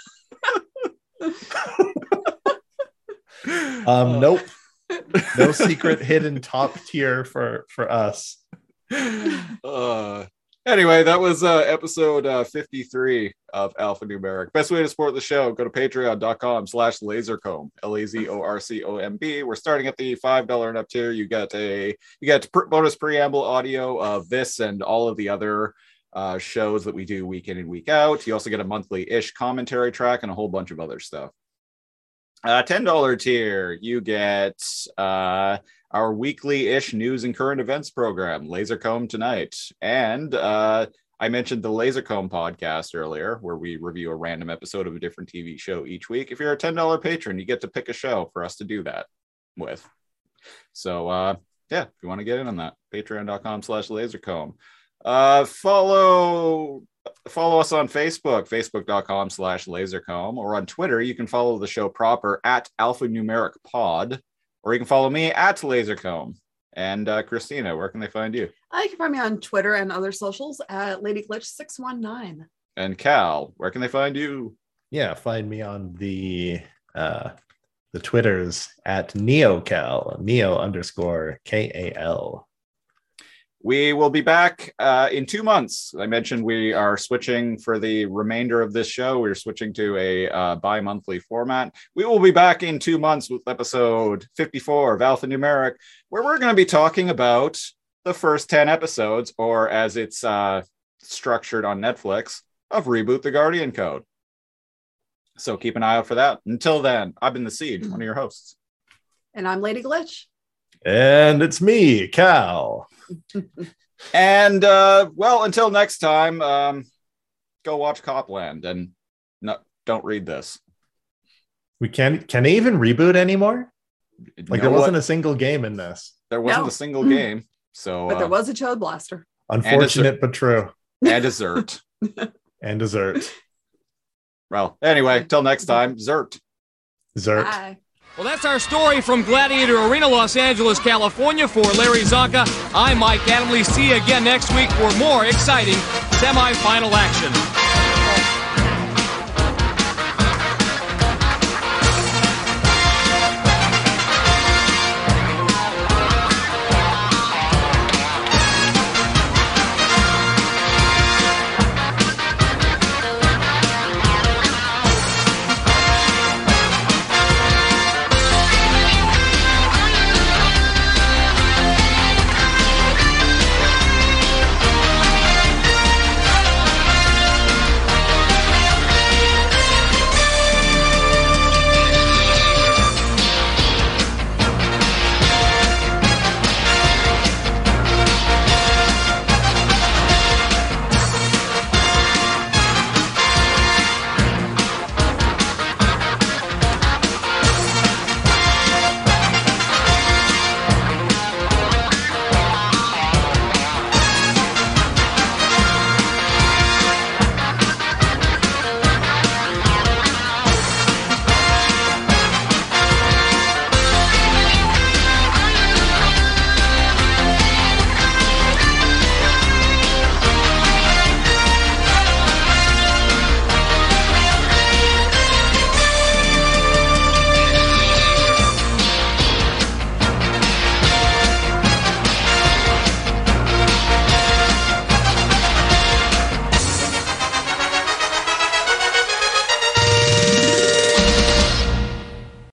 Um, nope, no secret hidden top tier for for us. Uh, anyway, that was uh, episode uh, 53 of Alphanumeric. Best way to support the show, go to patreon.com slash lazorcomb, L-A-Z-O-R-C-O-M-B. We're starting at the $5 and up tier. You get a you get bonus preamble audio of this and all of the other uh, shows that we do week in and week out. You also get a monthly-ish commentary track and a whole bunch of other stuff. Uh, $10 tier, you get uh, our weekly-ish news and current events program, Lazorcomb Tonight. And uh, I mentioned the Lazorcomb podcast earlier, where we review a random episode of a different TV show each week. If you're a $10 patron, you get to pick a show for us to do that with. So uh, yeah, if you want to get in on that, patreon.com slash lazorcomb. Uh, follow follow us on Facebook, facebook.com slash lazorcomb, or on Twitter, you can follow the show proper at alphanumeric pod, or you can follow me at lazorcomb. And uh, Christina, where can they find you? I can find me on Twitter and other socials at Lady Glitch six one nine. And Cal, where can they find you? Yeah, find me on the uh the Twitters at NeoCal, Neo underscore K A L. We will be back uh, in two months. I mentioned we are switching for the remainder of this show. We're switching to a uh, bi monthly format. We will be back in two months with episode 54 of Alphanumeric, where we're going to be talking about the first 10 episodes, or as it's uh, structured on Netflix, of Reboot the Guardian Code. So keep an eye out for that. Until then, I've been The Siege, one of your hosts. And I'm Lady Glitch. And it's me, Cal. And uh, well, until next time, um, go watch Copland and no, don't read this. We can can they even reboot anymore? Like You there wasn't what? a single game in this. there wasn't No. a single game. So But uh, there was a Chode Blaster. Unfortunate but true. and dessert. And dessert. well, anyway, till next time, Zert. Dessert. Bye. Well, that's our story from Gladiator Arena, Los Angeles, California. For Larry Csonka, I'm Mike Adamle. See you again next week for more exciting semifinal action.